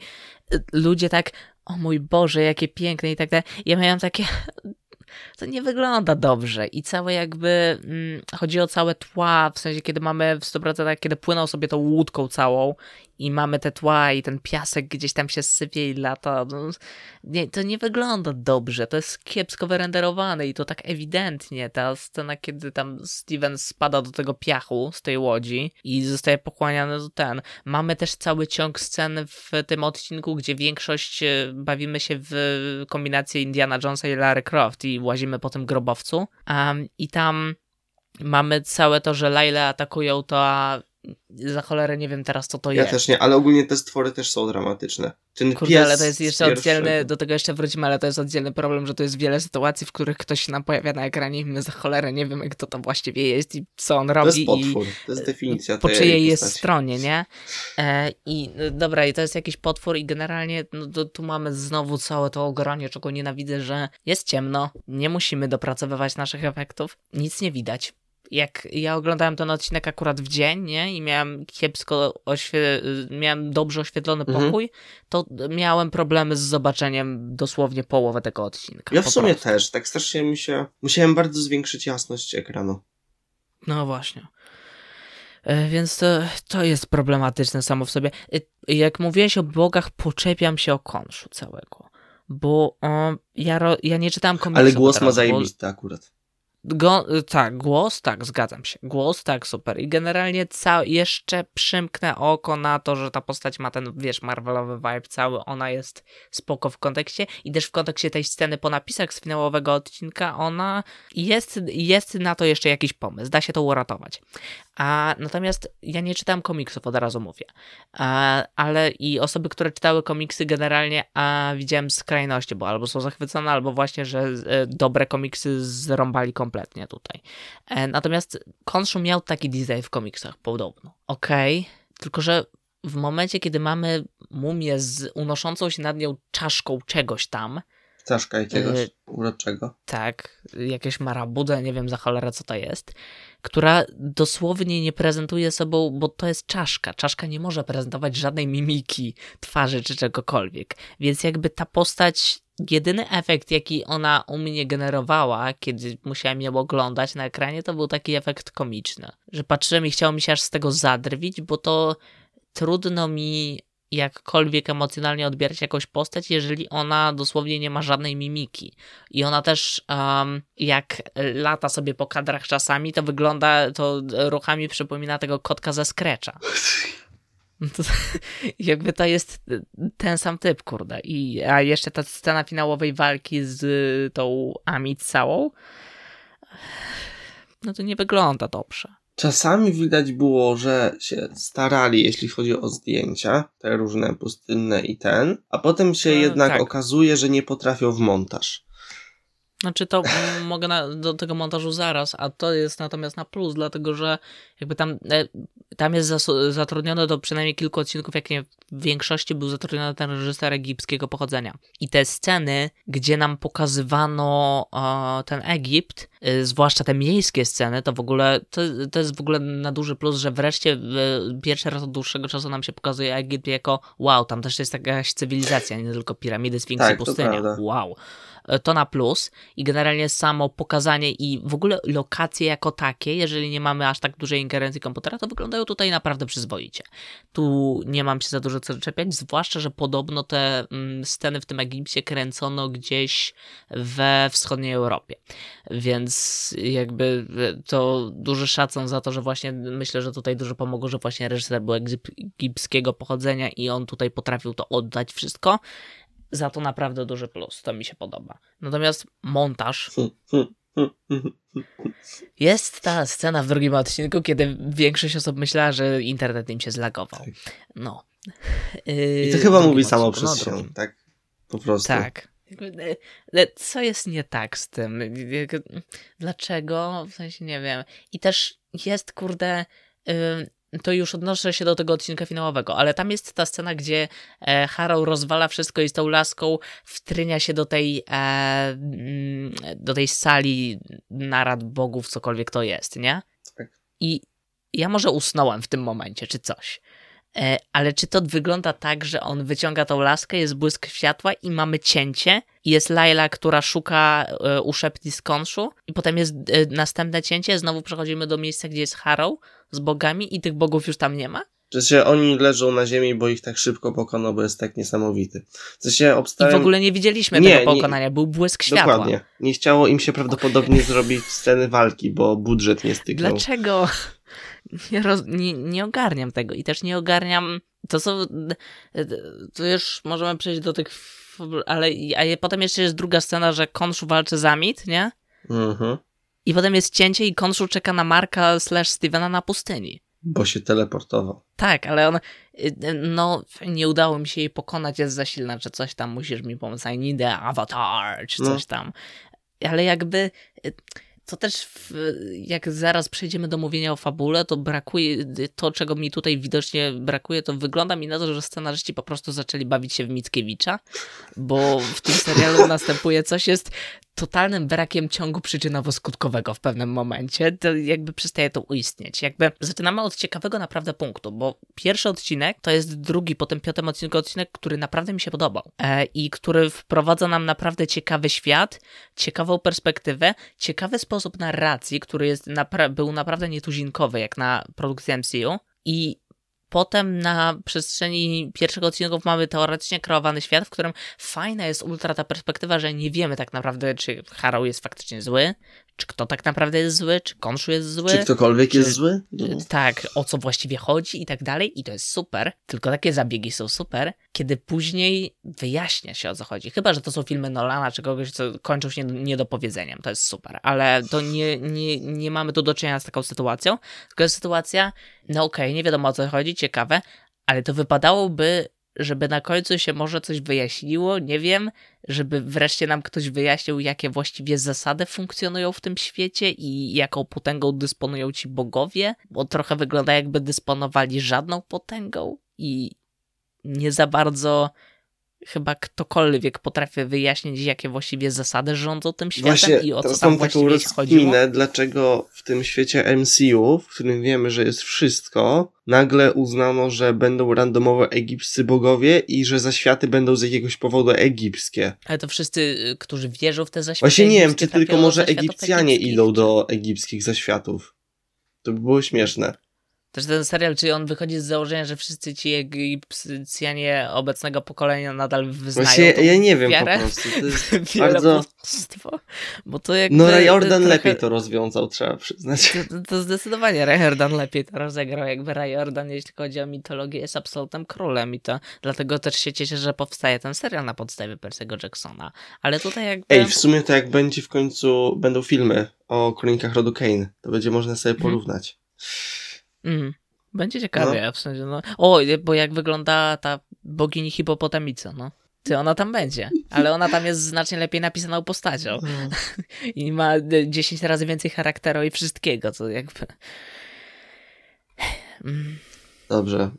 Ludzie tak, o mój Boże, jakie piękne i tak dalej. Ja miałem takie, to nie wygląda dobrze i całe jakby, mm, chodzi o całe tła, w sensie kiedy mamy w 100% kiedy płyną sobie tą łódką całą i mamy te tła i ten piasek gdzieś tam się sypie i lata, no, nie, to nie wygląda dobrze, to jest kiepsko wyrenderowane i to tak ewidentnie, ta scena, kiedy tam Steven spada do tego piachu z tej łodzi i zostaje pochłaniany do ten. Mamy też cały ciąg scen w tym odcinku, gdzie większość e, bawimy się w kombinację Indiana Jonesa i Lara Croft i łazimy po tym grobowcu um, i tam mamy całe to, że Laila atakują to, za cholerę nie wiem teraz co to Ja jest. też nie, ale ogólnie te stwory też są dramatyczne. Ten Kurde, pies ale to jest jeszcze oddzielny, do tego jeszcze wrócimy, ale to jest oddzielny problem, że to jest wiele sytuacji, w których ktoś się nam pojawia na ekranie i my za cholerę nie wiemy, kto to właściwie jest i co on To robi jest i potwór, to jest definicja po czyjej jest postaci. stronie, nie? E, I no, dobra, i to jest jakiś potwór i generalnie no, to, tu mamy znowu całe to ogronie, czego nienawidzę, że jest ciemno, nie musimy dopracowywać naszych efektów, nic nie widać. Jak ja oglądałem ten odcinek akurat w dzień, nie? I miałem kiepsko oświe... miałem dobrze oświetlony Mhm. pokój, to miałem problemy z zobaczeniem dosłownie połowę tego odcinka. Ja w sumie prostu. też, tak strasznie mi się... Musiałem bardzo zwiększyć jasność ekranu. No właśnie. E, Więc to, to jest problematyczne samo w sobie. E, Jak mówiłeś o bogach, poczepiam się o konszu całego. Bo o, ja, ro, ja nie czytałem komiksów. Ale głos ma teraz, bo- zajebisty akurat. Go, tak, głos, tak, zgadzam się. Głos, tak, super. I generalnie ca- jeszcze przymknę oko na to, że ta postać ma ten, wiesz, Marvelowy vibe cały, ona jest spoko w kontekście i też w kontekście tej sceny po napisach z finałowego odcinka, ona jest, jest na to jeszcze jakiś pomysł, da się to uratować. A natomiast ja nie czytałem komiksów, od razu mówię. A, ale i osoby, które czytały komiksy generalnie, a widziałem skrajności, bo albo są zachwycone, albo właśnie, że e, dobre komiksy zrąbali kompletnie tutaj. E, natomiast Konshu miał taki design w komiksach, podobno. Okej, tylko że w momencie, kiedy mamy mumię z unoszącą się nad nią czaszką czegoś tam, Czaszka jakiegoś Y- uroczego. tak, jakieś marabudę, nie wiem za cholerę co to jest, która dosłownie nie prezentuje sobą, bo to jest czaszka. Czaszka nie może prezentować żadnej mimiki, twarzy czy czegokolwiek. Więc jakby ta postać, jedyny efekt, jaki ona u mnie generowała, kiedy musiałem ją oglądać na ekranie, to był taki efekt komiczny. Że patrzyłem i chciało mi się aż z tego zadrwić, bo to trudno mi jakkolwiek emocjonalnie odbierać jakąś postać, jeżeli ona dosłownie nie ma żadnej mimiki. I ona też, um, jak lata sobie po kadrach czasami, to wygląda, to ruchami przypomina tego kotka ze Scratcha. To, jakby to jest ten sam typ, kurde. I, a jeszcze ta scena finałowej walki z tą Amit całą, no to nie wygląda dobrze. Czasami widać było, że się starali, jeśli chodzi o zdjęcia, te różne pustynne i ten, a potem się No, jednak tak. okazuje, że nie potrafią w montaż. Znaczy to mogę na, do tego montażu zaraz, a to jest natomiast na plus, dlatego że jakby tam, e, tam jest zatrudnione do przynajmniej kilku odcinków, jak nie w większości był zatrudniony ten reżyser egipskiego pochodzenia. I te sceny, gdzie nam pokazywano e, ten Egipt, zwłaszcza te miejskie sceny, to w ogóle, to, to jest w ogóle na duży plus, że wreszcie y, pierwszy raz od dłuższego czasu nam się pokazuje Egipt jako wow, tam też jest jakaś cywilizacja, nie tylko piramidy, sfinksy, Tak, pustynia. Wow. Y, To na plus i generalnie samo pokazanie i w ogóle lokacje jako takie, jeżeli nie mamy aż tak dużej ingerencji komputera, to wyglądają tutaj naprawdę przyzwoicie. Tu nie mam się za dużo co czepiać, zwłaszcza, że podobno te mm, sceny w tym Egipcie kręcono gdzieś we wschodniej Europie. Więc jakby e, to duży szacun za to, że właśnie myślę, że tutaj dużo pomogło, że właśnie reżyser był egipskiego pochodzenia i on tutaj potrafił to oddać wszystko. Za to naprawdę duży plus, to mi się podoba. Natomiast montaż, jest ta scena w drugim odcinku, kiedy większość osób myślała, że internet im się zlagował. Tak. No. I to Yy, chyba mówi drugim samo odcinku, przez no, się, tak? Po prostu. Tak. Co jest nie tak z tym? Dlaczego? W sensie nie wiem. I też jest, kurde, ym, to już odnoszę się do tego odcinka finałowego, ale tam jest ta scena, gdzie e, Harrow rozwala wszystko i z tą laską wtrynia się do tej, e, mm, do tej sali narad bogów, cokolwiek to jest, nie? Tak. I ja może usnąłem w tym momencie, czy coś. E, Ale czy to wygląda tak, że on wyciąga tą laskę, jest błysk światła i mamy cięcie? I jest Laila, która szuka e, u szepti z konszu i potem jest e, następne cięcie, znowu przechodzimy do miejsca, gdzie jest Harrow z bogami i tych bogów już tam nie ma? W sensie oni leżą na ziemi, bo ich tak szybko pokonał, bo jest tak niesamowity. W sensie I obstałem... w ogóle nie widzieliśmy Nie, tego nie- pokonania, był błysk światła. Dokładnie. Nie chciało im się prawdopodobnie zrobić sceny walki, bo budżet nie styknął. Dlaczego? Nie, roz, nie, nie ogarniam tego i też nie ogarniam. To są. To już możemy przejść do tych. Ale a potem jeszcze jest druga scena, że Konszu walczy za mit, nie? Mhm. I potem jest cięcie i Konszu czeka na Marka slash Stevena na pustyni. Bo się teleportował. Tak, ale on. No, nie udało mi się jej pokonać, jest za silna, czy coś tam, musisz mi pomóc. I need a avatar, czy No. coś tam. Ale jakby. To też, w, jak zaraz przejdziemy do mówienia o fabule, to brakuje, to czego mi tutaj widocznie brakuje, to wygląda mi na to, że scenarzyści po prostu zaczęli bawić się w Mickiewicza, bo w tym serialu następuje coś, jest totalnym brakiem ciągu przyczynowo-skutkowego w pewnym momencie, to jakby przestaje to uistnieć. Jakby zaczynamy od ciekawego naprawdę punktu, bo pierwszy odcinek to jest drugi po tym piątym odcinku odcinek, który naprawdę mi się podobał e, i który wprowadza nam naprawdę ciekawy świat, ciekawą perspektywę, ciekawy sposób narracji, który jest napra- był naprawdę nietuzinkowy jak na produkcję MCU i Potem na przestrzeni pierwszego odcinków mamy teoretycznie kreowany świat, w którym fajna jest ultra ta perspektywa, że nie wiemy tak naprawdę, czy Harrow jest faktycznie zły, czy kto tak naprawdę jest zły, czy Konshu jest zły. Czy ktokolwiek Czy- jest zły? No. Tak, o co właściwie chodzi i tak dalej, i to jest super. Tylko takie zabiegi są super, kiedy później wyjaśnia się o co chodzi. Chyba, że to są filmy Nolana czy kogoś, co kończą się niedopowiedzeniem. To jest super, ale to nie, nie, nie mamy tu do czynienia z taką sytuacją. Tylko jest sytuacja, no okej, nie wiadomo o co chodzi, ciekawe, ale to wypadałoby, żeby na końcu się może coś wyjaśniło, nie wiem, żeby wreszcie nam ktoś wyjaśnił, jakie właściwie zasady funkcjonują w tym świecie i jaką potęgą dysponują ci bogowie, bo trochę wygląda jakby dysponowali żadną potęgą i nie za bardzo chyba ktokolwiek potrafi wyjaśnić, jakie właściwie zasady rządzą tym światem Właśnie, i o co tam mam taką właściwie chodziło. rozkminę, dlaczego w tym świecie MCU, w którym wiemy, że jest wszystko, nagle uznano, że będą randomowe egipscy bogowie i że zaświaty będą z jakiegoś powodu egipskie. Ale to wszyscy, y, którzy wierzą w te zaświaty Właśnie nie wiem, czy tylko może Egipcjanie egipskich, idą do egipskich zaświatów. To by było śmieszne. Też ten serial, czy on wychodzi z założenia, że wszyscy ci Egipcjanie obecnego pokolenia nadal wyznają Właśnie ja nie wiem wiarę? po prostu. To jest bardzo... bo to jakby... No Ray Jordan trochę- lepiej to rozwiązał, trzeba przyznać. To, to zdecydowanie Ray Jordan lepiej to rozegrał, jakby Ray Jordan, jeśli chodzi o mitologię, jest absolutnym królem i to dlatego też się cieszę, że powstaje ten serial na podstawie Percy'ego Jacksona. Ale tutaj jakby... Ej, w sumie to jak będzie w końcu, będą filmy o kronikach rodu Kane, to będzie można sobie Mhm. porównać. Mm. Będzie ciekawie, w sensie, no. O, bo jak wygląda ta bogini hipopotamica, no. Ty, ona tam będzie, ale ona tam jest znacznie lepiej napisaną postacią i ma e, 10 razy więcej charakteru i wszystkiego, co jakby... Mm. Dobrze.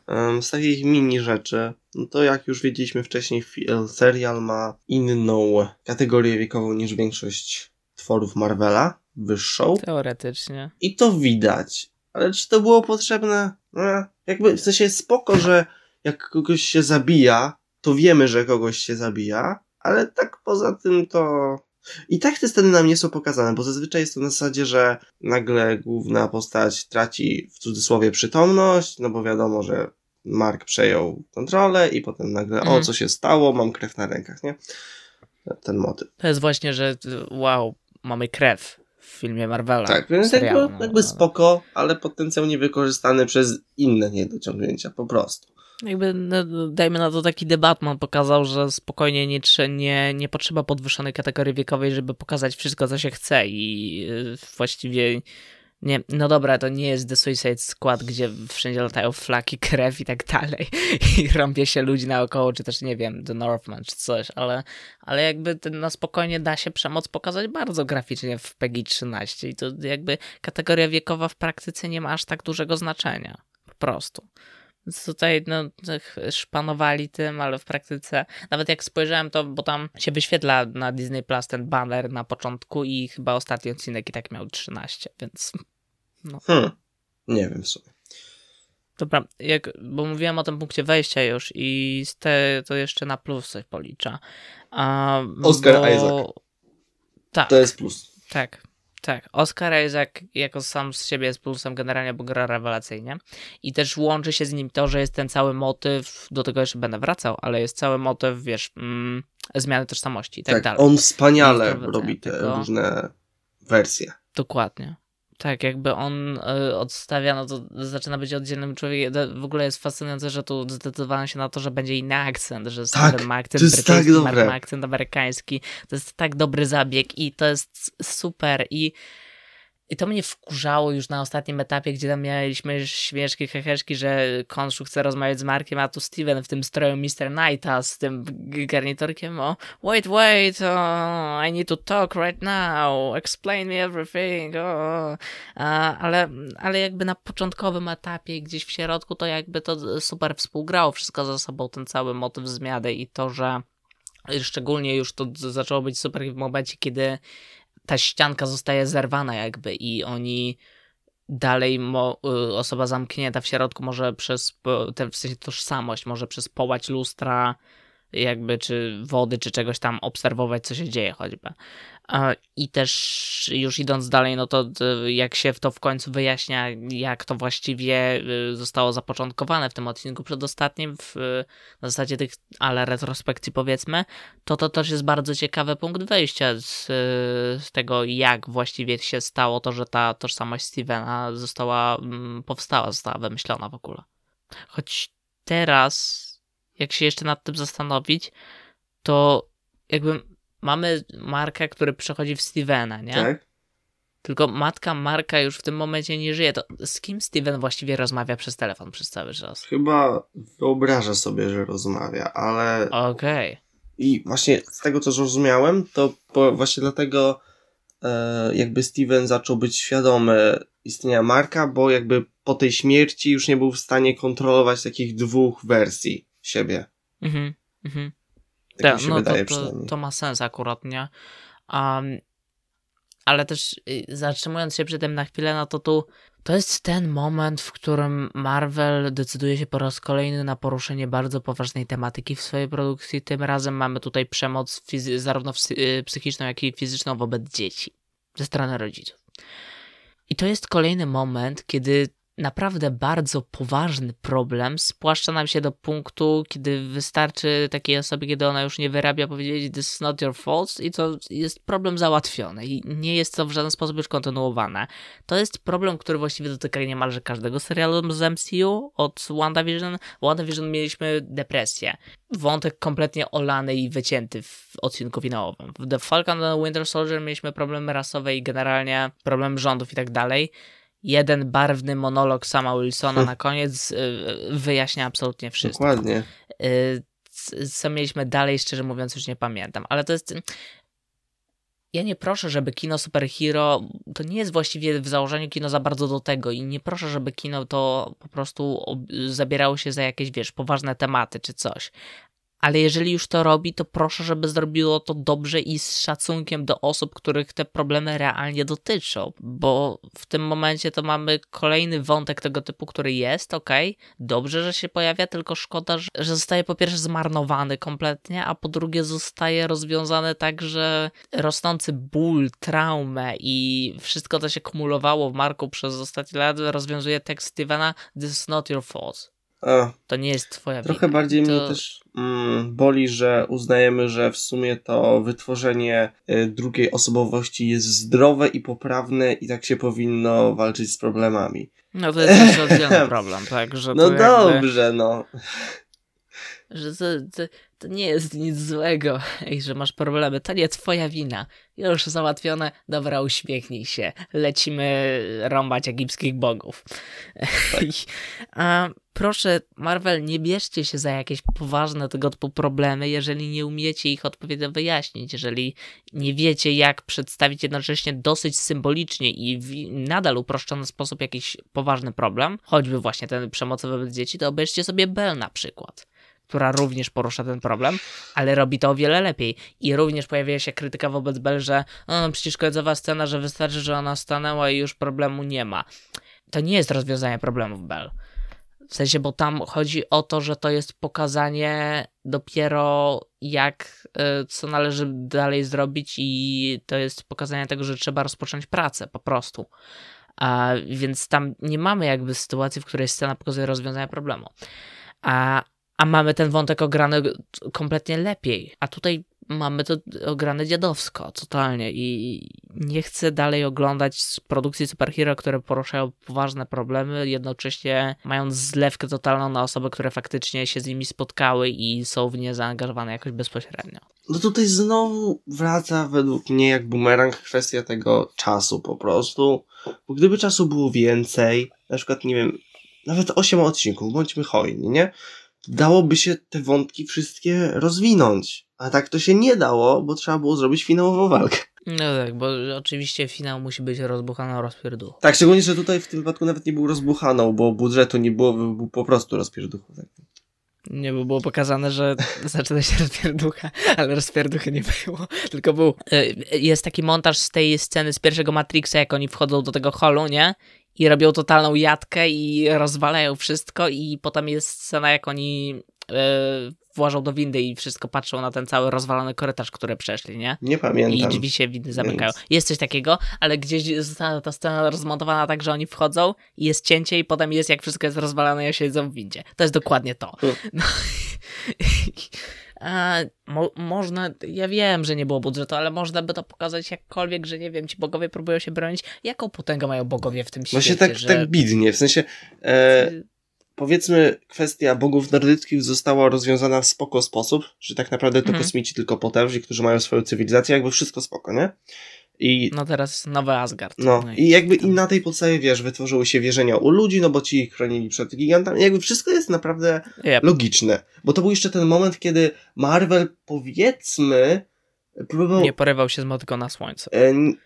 Z takich mini rzeczy, no to jak już wiedzieliśmy wcześniej, fi- serial ma inną kategorię wiekową niż większość tworów Marvela, wyższą. Teoretycznie. I to widać. Ale czy to było potrzebne? No, jakby w sensie spoko, że jak kogoś się zabija, to wiemy, że kogoś się zabija, ale tak poza tym to. I tak te sceny nam nie są pokazane, bo zazwyczaj jest to na zasadzie, że nagle główna postać traci w cudzysłowie przytomność, no bo wiadomo, że Mark przejął kontrolę i potem nagle, mm. o co się stało, mam krew na rękach, nie? Ten motyw. To jest właśnie, że wow, mamy krew w filmie Marvela. Tak, więc serialu, jakby, no, jakby spoko, ale potencjał niewykorzystany przez inne niedociągnięcia, po prostu. Jakby, no, dajmy na to taki debatman pokazał, że spokojnie nie, nie, nie potrzeba podwyższonej kategorii wiekowej, żeby pokazać wszystko, co się chce i y, właściwie nie, no dobra, to nie jest The Suicide Squad, gdzie wszędzie latają flaki, krew i tak dalej i rąbie się ludzi naokoło, czy też nie wiem, The Northman czy coś, ale, ale jakby na spokojnie da się przemoc pokazać bardzo graficznie w PEGI 13 i to jakby kategoria wiekowa w praktyce nie ma aż tak dużego znaczenia, po prostu. Więc tutaj no, szpanowali tym, ale w praktyce, nawet jak spojrzałem to, bo tam się wyświetla na Disney Plus ten banner na początku i chyba ostatni odcinek i tak miał 13, więc no. Hmm. Nie wiem w sumie. Dobra, jak, bo mówiłem o tym punkcie wejścia już i z te, to jeszcze na plus coś policza. A, Oscar bo... Isaac. Tak. To jest plus. Tak, tak, Oscar Isaac jako sam z siebie jest plusem generalnie, bo gra rewelacyjnie. I też łączy się z nim to, że jest ten cały motyw, do tego jeszcze będę wracał, ale jest cały motyw, wiesz, mm, zmiany tożsamości i tak, tak dalej. on wspaniale robi te tego... różne wersje. Dokładnie. Tak, jakby on y, odstawia, no to zaczyna być oddzielnym człowiekiem. W ogóle jest fascynujące, że tu zdecydowano się na to, że będzie inny akcent, że tak, ma akcent to jest tak dobre. ma akcent amerykański. To jest tak dobry zabieg i to jest super i i to mnie wkurzało już na ostatnim etapie, gdzie tam mieliśmy śmieszki, heheszki, że Konszu chce rozmawiać z Markiem, a tu Steven w tym stroju Mr. Knighta z tym garniturkiem o wait, wait, oh, I need to talk right now, explain me everything, oh. ale, ale jakby na początkowym etapie, gdzieś w środku, to jakby to super współgrało wszystko ze sobą, ten cały motyw zmiany i to, że szczególnie już to zaczęło być super w momencie, kiedy ta ścianka zostaje zerwana jakby i oni dalej mo, y, osoba zamknięta w środku może przez w sensie tożsamość, może przez połać lustra jakby czy wody, czy czegoś tam obserwować, co się dzieje choćby. I też już idąc dalej, no to jak się w to w końcu wyjaśnia, jak to właściwie y, zostało zapoczątkowane w tym odcinku przedostatnim, w, na zasadzie tych, ale retrospekcji powiedzmy, to to też jest bardzo ciekawy punkt wyjścia z, z tego, jak właściwie się stało to, że ta tożsamość Stevena została, mm, powstała, została wymyślona w ogóle. Choć teraz jak się jeszcze nad tym zastanowić, to jakby mamy Marka, który przechodzi w Stevena, nie? Tak. Tylko matka Marka już w tym momencie nie żyje. To z kim Steven właściwie rozmawia przez telefon przez cały czas? Chyba wyobraża sobie, że rozmawia, ale. Okej. Okay. I właśnie z tego, co zrozumiałem, to właśnie dlatego e, jakby Steven zaczął być świadomy istnienia Marka, bo jakby po tej śmierci już nie był w stanie kontrolować takich dwóch wersji siebie. Mhm, mhm. Tak, no to, to, to, ma sens akurat, nie? Um, ale też y, zatrzymując się przy tym na chwilę, no to tu to jest ten moment, w którym Marvel decyduje się po raz kolejny na poruszenie bardzo poważnej tematyki w swojej produkcji. Tym razem mamy tutaj przemoc zarówno y, psychiczną, jak i fizyczną wobec dzieci ze strony rodziców. I to jest kolejny moment, kiedy naprawdę bardzo poważny problem spłaszcza nam się do punktu, kiedy wystarczy takiej osobie, kiedy ona już nie wyrabia, powiedzieć this is not your fault i to jest problem załatwiony i nie jest to w żaden sposób już kontynuowane. To jest problem, który właściwie dotyka niemalże każdego serialu z MCU od WandaVision. W WandaVision mieliśmy depresję. Wątek kompletnie olany i wycięty w odcinku finałowym. W The Falcon and Winter Soldier mieliśmy problemy rasowe i generalnie problem rządów i tak dalej jeden barwny monolog sama Wilsona na koniec y, wyjaśnia absolutnie wszystko. Dokładnie. Y, co mieliśmy dalej, szczerze mówiąc, już nie pamiętam, ale to jest. Ja nie proszę, żeby kino superhero to nie jest właściwie w założeniu kino za bardzo do tego i nie proszę, żeby kino to po prostu zabierało się za jakieś, wiesz, poważne tematy czy coś. Ale jeżeli już to robi, to proszę, żeby zrobiło to dobrze i z szacunkiem do osób, których te problemy realnie dotyczą, bo w tym momencie to mamy kolejny wątek tego typu, który jest, ok, dobrze, że się pojawia, tylko szkoda, że zostaje po pierwsze zmarnowany kompletnie, a po drugie zostaje rozwiązany tak, że rosnący ból, traumę i wszystko to się kumulowało w Marku przez ostatnie lata rozwiązuje tekst Stevena This is not your fault. A, to nie jest twoja Trochę wina. bardziej to... mnie też mm, boli, że uznajemy, że w sumie to wytworzenie y, drugiej osobowości jest zdrowe i poprawne i tak się powinno walczyć z problemami. No to jest jeszcze oddzielny problem, tak? Że no dobrze, jakby... no że to, to, to, nie jest nic złego że masz problemy, to nie twoja wina. Już załatwione, dobra, uśmiechnij się. Lecimy rąbać egipskich bogów. Tak. A, proszę, Marvel, nie bierzcie się za jakieś poważne tego typu problemy, jeżeli nie umiecie ich odpowiednio wyjaśnić, jeżeli nie wiecie, jak przedstawić jednocześnie dosyć symbolicznie i w nadal uproszczony sposób jakiś poważny problem, choćby właśnie ten przemocowy wobec dzieci, to obejrzcie sobie Bell na przykład która również porusza ten problem, ale robi to o wiele lepiej. I również pojawia się krytyka wobec Bell, że no, przecież końcowa scena, że wystarczy, że ona stanęła i już problemu nie ma. To nie jest rozwiązanie problemów Bell. W sensie, bo tam chodzi o to, że to jest pokazanie dopiero jak, y, co należy dalej zrobić i to jest pokazanie tego, że trzeba rozpocząć pracę po prostu. A, więc tam nie mamy jakby sytuacji, w której scena pokazuje rozwiązanie problemu. A, a mamy ten wątek ograny kompletnie lepiej. A tutaj mamy to ograne dziadowsko, totalnie. I nie chcę dalej oglądać produkcji superhero, które poruszają poważne problemy, jednocześnie mając zlewkę totalną na osoby, które faktycznie się z nimi spotkały i są w nie zaangażowane jakoś bezpośrednio. No tutaj znowu wraca według mnie jak bumerang kwestia tego czasu po prostu. Bo gdyby czasu było więcej, na przykład, nie wiem, nawet 8 odcinków, bądźmy hojni, nie? Dałoby się te wątki wszystkie rozwinąć. A tak to się nie dało, bo trzeba było zrobić finałową walkę. No tak, bo oczywiście finał musi być rozbuchaną rozpierduchą. Tak, szczególnie, że tutaj w tym wypadku nawet nie był rozbuchaną, bo budżetu nie było, był po prostu rozpierduchą. Tak. Nie, bo było pokazane, że zaczyna się rozpierducha, ale rozpierduchy nie było, tylko był... E, jest taki montaż z tej sceny z pierwszego Matrixa, jak oni wchodzą do tego holu, nie? I robią totalną jatkę i rozwalają wszystko i potem jest scena, jak oni yy, włożą do windy i wszystko patrzą na ten cały rozwalony korytarz, który przeszli, nie? Nie pamiętam. I drzwi się windy zamykają. Więc... Jest coś takiego, ale gdzieś została ta scena rozmontowana tak, że oni wchodzą i jest cięcie i potem jest jak wszystko jest rozwalane i siedzą w windzie. To jest dokładnie to. No. A, mo można, ja wiem, że nie było budżetu, ale można by to pokazać jakkolwiek, że nie wiem, ci bogowie próbują się bronić. Jaką potęgę mają bogowie w tym świecie? Właśnie tak, że... tak bidnie, w sensie e, powiedzmy kwestia bogów nordyckich została rozwiązana w spoko sposób, że tak naprawdę to mhm. kosmici tylko potężni, którzy mają swoją cywilizację, jakby wszystko spoko, nie? I, no teraz nowy Asgard. No, no i, i, jakby tam. i na tej podstawie, wiesz, wytworzyły się wierzenia u ludzi, no bo ci ich chronili przed gigantami. Jakby wszystko jest naprawdę yep. logiczne. Bo to był jeszcze ten moment, kiedy Marvel, powiedzmy, próbował... Nie porywał się z motyką na słońce.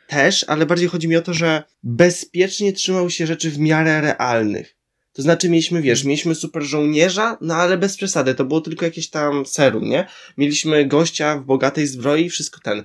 Też, ale bardziej chodzi mi o to, że bezpiecznie trzymał się rzeczy w miarę realnych. To znaczy mieliśmy, wiesz, mieliśmy super żołnierza, no ale bez przesady, to było tylko jakieś tam serum, nie? Mieliśmy gościa w bogatej zbroi i wszystko ten.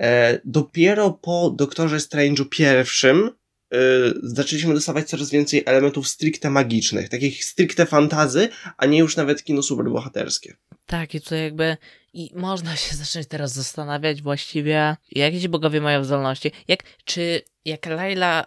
E, dopiero po Doktorze Strange'u pierwszym e, zaczęliśmy dostawać coraz więcej elementów stricte magicznych, takich stricte fantazy, a nie już nawet kino superbohaterskie. Tak, i tutaj jakby i można się zacząć teraz zastanawiać właściwie, jakie ci bogowie mają zdolności, jak, czy jak Laila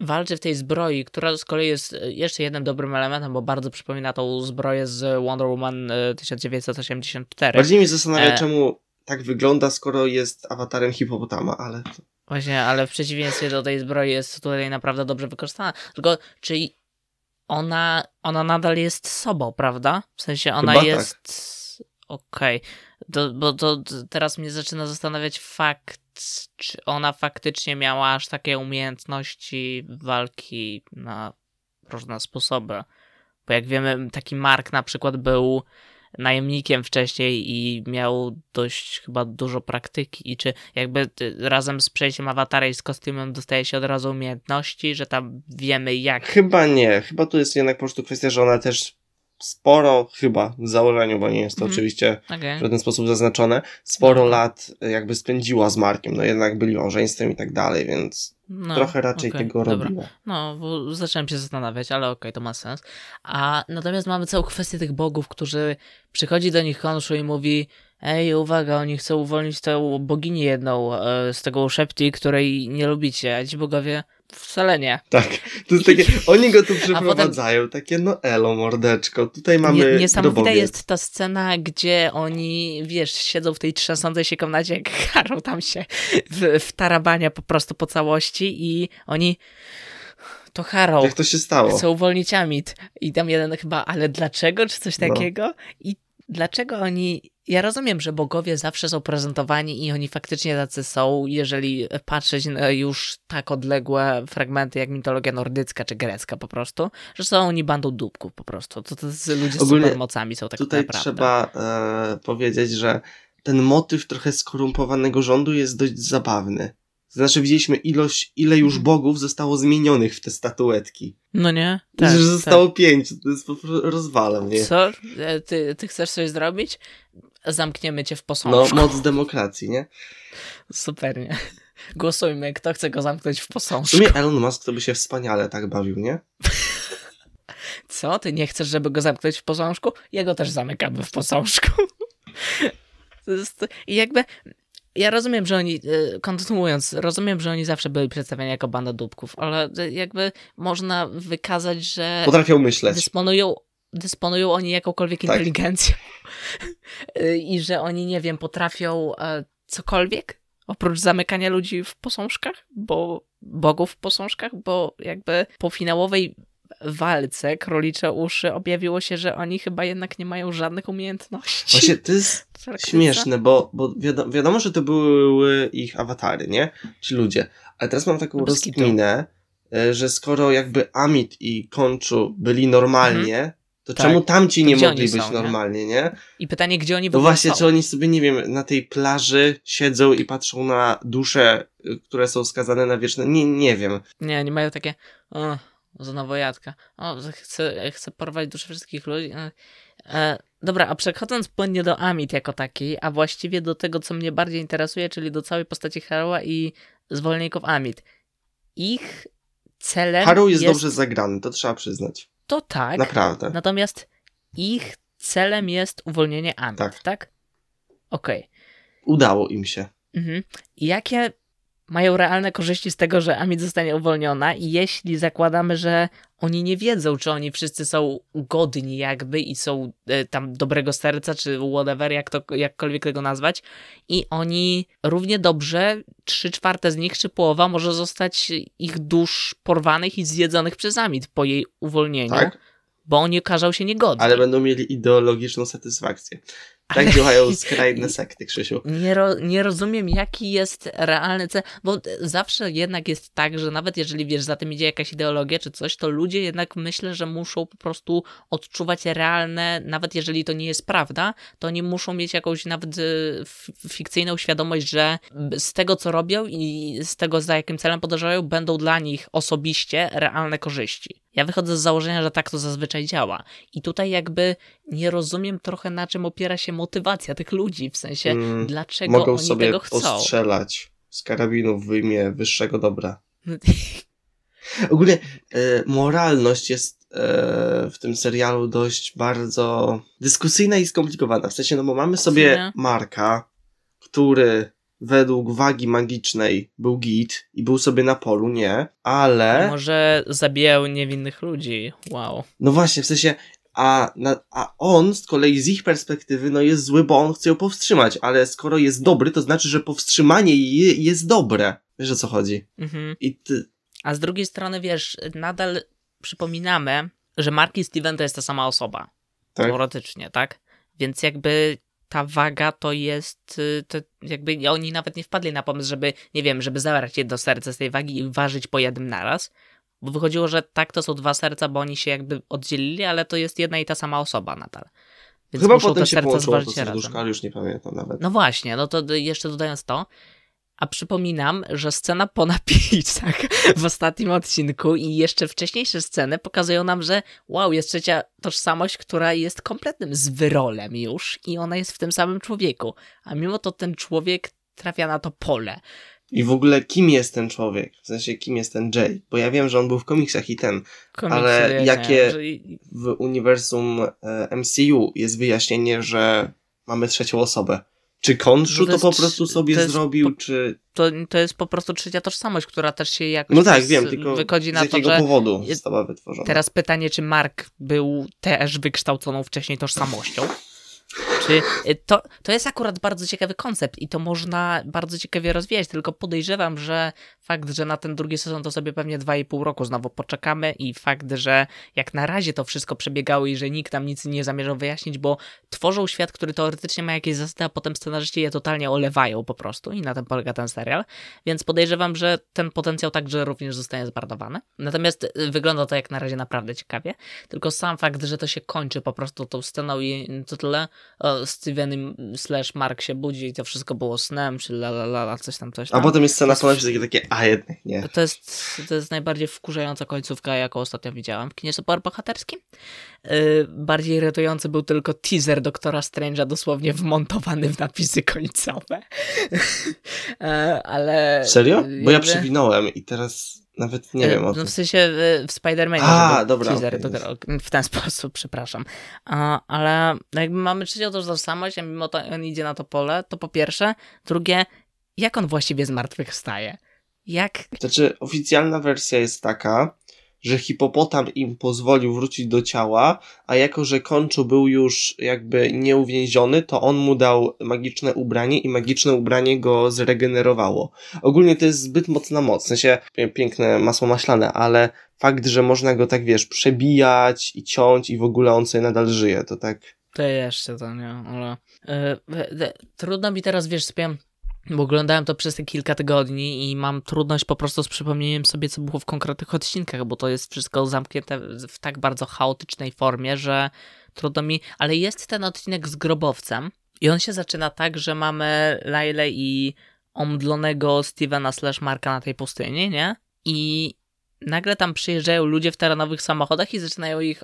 walczy w tej zbroi, która z kolei jest jeszcze jednym dobrym elementem, bo bardzo przypomina tą zbroję z Wonder Woman 1984. E, Bardziej mnie zastanawia, e... czemu tak wygląda, skoro jest awatarem hipopotama, ale... Właśnie, ale w przeciwieństwie do tej zbroi jest tutaj naprawdę dobrze wykorzystana. Tylko, czy ona, ona nadal jest sobą, prawda? W sensie ona Chyba jest... Tak. Okej. Okay. Bo to teraz mnie zaczyna zastanawiać fakt, czy ona faktycznie miała aż takie umiejętności walki na różne sposoby. Bo jak wiemy, taki Mark na przykład był najemnikiem wcześniej i miał dość chyba dużo praktyki i czy jakby razem z przejściem awatara i z kostiumem dostaje się od razu umiejętności, że tam wiemy jak. Chyba nie, chyba tu jest jednak po prostu kwestia, że ona też sporo, chyba w założeniu, bo nie jest to Mhm. oczywiście Okay. w żaden sposób zaznaczone, sporo Dobra. lat e, jakby spędziła z Markiem, no jednak byli małżeństwem i tak dalej, więc No, trochę raczej okej, tego dobra. robiła. No, bo zacząłem się zastanawiać, ale okej, to ma sens. A natomiast mamy całą kwestię tych bogów, którzy przychodzi do nich Khonshu i mówi ej, uwaga, oni chcą uwolnić tę boginię jedną e, z tego Szepti, której nie lubicie, a ci bogowie wcale nie. Tak, to jest takie, oni go tu potem- przeprowadzają, takie no elo mordeczko, tutaj mamy Nie, niesamowita grobowiec. jest ta scena, gdzie oni, wiesz, siedzą w tej trzęsącej się komnacie, jak Karol tam się w, w tarabania po prostu po całości i oni... To Harrow. Jak to się stało? Chcą uwolnić Amit. I tam jeden chyba, ale dlaczego, czy coś No. takiego? I dlaczego oni. Ja rozumiem, że bogowie zawsze są prezentowani i oni faktycznie tacy są, jeżeli patrzeć na już tak odległe fragmenty jak mitologia nordycka czy grecka po prostu, że są oni bandą dupków po prostu. To, to ludzie z Ogólnie supermocami są tak Tutaj naprawdę. trzeba e, powiedzieć, że ten motyw trochę skorumpowanego rządu jest dość zabawny. To znaczy widzieliśmy ilość, ile już Mhm. bogów zostało zmienionych w te statuetki. No nie? Tak, Tak, że zostało pięć, to jest po prostu rozwala mnie. Co? E, Ty, ty chcesz coś zrobić? Zamkniemy cię w No, posążku. moc demokracji, nie? Super, nie? Głosujmy, kto chce go zamknąć w W posążku. sumie Elon Musk to by się wspaniale tak bawił, nie? Co? Ty nie chcesz, żeby go zamknąć w posążku? Jego też zamykamy w posążku. To jest, I jakby. Ja rozumiem, że oni, e, kontynuując, rozumiem, że oni zawsze byli przedstawiani jako banda dupków, ale e, jakby można wykazać, że Potrafią myśleć. dysponują, dysponują oni jakąkolwiek Tak. inteligencją E, i że oni, nie wiem, potrafią cokolwiek oprócz zamykania ludzi w posążkach, bo bogów w posążkach, bo jakby po finałowej walce Królicze Uszy objawiło się, że oni chyba jednak nie mają żadnych umiejętności. Właśnie to jest śmieszne, bo, bo wiadomo, wiadomo, że to były ich awatary, nie? Ci ludzie. Ale teraz mam taką No rozkminę, e, że skoro jakby Amit i Konczu byli normalnie, to Tak. czemu tamci To nie mogli być są, nie? normalnie, nie? I pytanie, gdzie oni w No ogóle właśnie, są? czy oni sobie, nie wiem, na tej plaży siedzą i patrzą na dusze, y, które są skazane na wieczne... Nie, nie wiem. Nie, nie mają takie, o, znowu jadka, o, chcę, chcę porwać duszę wszystkich ludzi. E, E, dobra, a przechodząc płynnie do Amit jako takiej, a właściwie do tego, co mnie bardziej interesuje, czyli do całej postaci Harrowa i zwolników Amit. Ich celem Harrow jest, jest dobrze zagrany, to trzeba przyznać. to tak, Naprawdę. natomiast ich celem jest uwolnienie Amit, Tak. tak? Okej. Udało im się. Mhm. Jakie mają realne korzyści z tego, że Amit zostanie uwolniona i jeśli zakładamy, że oni nie wiedzą, czy oni wszyscy są godni jakby i są e, tam dobrego serca, czy whatever, jak to, jakkolwiek tego nazwać i oni równie dobrze, trzy czwarte z nich, czy połowa może zostać ich dusz porwanych i zjedzonych przez Amit po jej uwolnieniu, Tak? bo oni okażą się niegodni. Ale będą mieli ideologiczną satysfakcję. Tak działają skrajne sekty, Krzysiu. Nie, ro, nie rozumiem, jaki jest realny cel, bo zawsze jednak jest tak, że nawet jeżeli wiesz, za tym idzie jakaś ideologia czy coś, to ludzie jednak myślę, że muszą po prostu odczuwać realne, nawet jeżeli to nie jest prawda, to oni muszą mieć jakąś nawet f- fikcyjną świadomość, że z tego, co robią i z tego, za jakim celem podążają, będą dla nich osobiście realne korzyści. Ja wychodzę z założenia, że tak to zazwyczaj działa. I tutaj jakby nie rozumiem trochę, na czym opiera się motywacja tych ludzi, w sensie, Mm, dlaczego Mogą oni sobie tego chcą. postrzelać z karabinów w imię wyższego dobra. Ogólnie e, moralność jest e, w tym serialu dość bardzo dyskusyjna i skomplikowana. W sensie, no bo mamy sobie. Marka, który według wagi magicznej był git i był sobie na polu, nie, ale... Może zabijał niewinnych ludzi. Wow. No właśnie, w sensie, a, na, a on z kolei z ich perspektywy, no jest zły, bo on chce ją powstrzymać, ale skoro jest dobry, to znaczy, że powstrzymanie jej jest dobre. Wiesz o co chodzi? Mhm. I ty, A z drugiej strony, wiesz, nadal przypominamy, że Mark i Steven to jest ta sama osoba. tak? Teoretycznie, tak? Więc jakby ta waga to jest, y, to jakby oni nawet nie wpadli na pomysł, żeby, nie wiem, żeby zabrać jedno serce z tej wagi i ważyć po jednym naraz. Bo wychodziło, że tak, to są dwa serca, bo oni się jakby oddzielili, ale to jest jedna i ta sama osoba nadal. Więc Chyba potem te się serca połączyło to serduszko, ale już nie pamiętam nawet. No właśnie, no to jeszcze dodając to, A przypominam, że scena po napisach w ostatnim odcinku i jeszcze wcześniejsze sceny pokazują nam, że wow, jest trzecia tożsamość, która jest kompletnym zwyrolem już i ona jest w tym samym człowieku. A mimo to ten człowiek trafia na to pole. I w ogóle kim jest ten człowiek? W sensie kim jest ten Jay? Bo ja wiem, że on był w komiksach i ten, Komiksy, ale ja jakie że... w uniwersum e, MCU jest wyjaśnienie, że mamy trzecią osobę? Czy Konszu to, to, po prostu sobie to zrobił, po, czy... To, to jest po prostu trzecia tożsamość, która też się jakoś No tak, wiem, tylko wychodzi z na jakiego to, że powodu została wytworzona. Teraz pytanie, czy Mark był też wykształconą wcześniej tożsamością? Czy y, to, to jest akurat bardzo ciekawy koncept i to można bardzo ciekawie rozwijać, tylko podejrzewam, że fakt, że na ten drugi sezon to sobie pewnie 2,5 roku znowu poczekamy i fakt, że jak na razie to wszystko przebiegało i że nikt tam nic nie zamierzał wyjaśnić, bo tworzą świat, który teoretycznie ma jakieś zasady, a potem scenarzyści je totalnie olewają po prostu i na tym polega ten serial, więc podejrzewam, że ten potencjał także również zostanie zbardowany. Natomiast y, wygląda to jak na razie naprawdę ciekawie, tylko sam fakt, że to się kończy po prostu tą sceną i to tyle, Steven slash Mark się budzi i to wszystko było snem, czy la la la, coś tam, coś tam. A potem jest scena po takie, takie, a jednak nie. To jest, to jest najbardziej wkurzająca końcówka, jaką ostatnio widziałam w kinie superbohaterskim. Yy, bardziej irytujący był tylko teaser Doktora Strange'a dosłownie wmontowany w napisy końcowe. yy, ale... Serio? Bo ja przewinąłem i teraz nawet nie wiem o. No w sensie w Spider-Manie. A, dobra. Teaser, okay, w ten sposób, przepraszam. A, ale jakby mamy trzecią tożsamość, a mimo to on idzie na to pole, to po pierwsze. Drugie, jak on właściwie zmartwychwstaje? Jak? Znaczy, oficjalna wersja jest taka, że hipopotam im pozwolił wrócić do ciała, a jako, że Kończu był już jakby nieuwięziony, to on mu dał magiczne ubranie i magiczne ubranie go zregenerowało. Ogólnie to jest zbyt mocna moc, w sensie piękne masło maślane, ale fakt, że można go tak, wiesz, przebijać i ciąć i w ogóle on sobie nadal żyje, to tak... To jeszcze to, nie, ale... Yy, trudno mi teraz, wiesz, spiem bo oglądałem to przez te kilka tygodni i mam trudność po prostu z przypomnieniem sobie, co było w konkretnych odcinkach, bo to jest wszystko zamknięte w tak bardzo chaotycznej formie, że trudno mi. Ale jest ten odcinek z grobowcem i on się zaczyna tak, że mamy Lailę i omdlonego Stevena slash Marka na tej pustyni, nie? I nagle tam przyjeżdżają ludzie w terenowych samochodach i zaczynają ich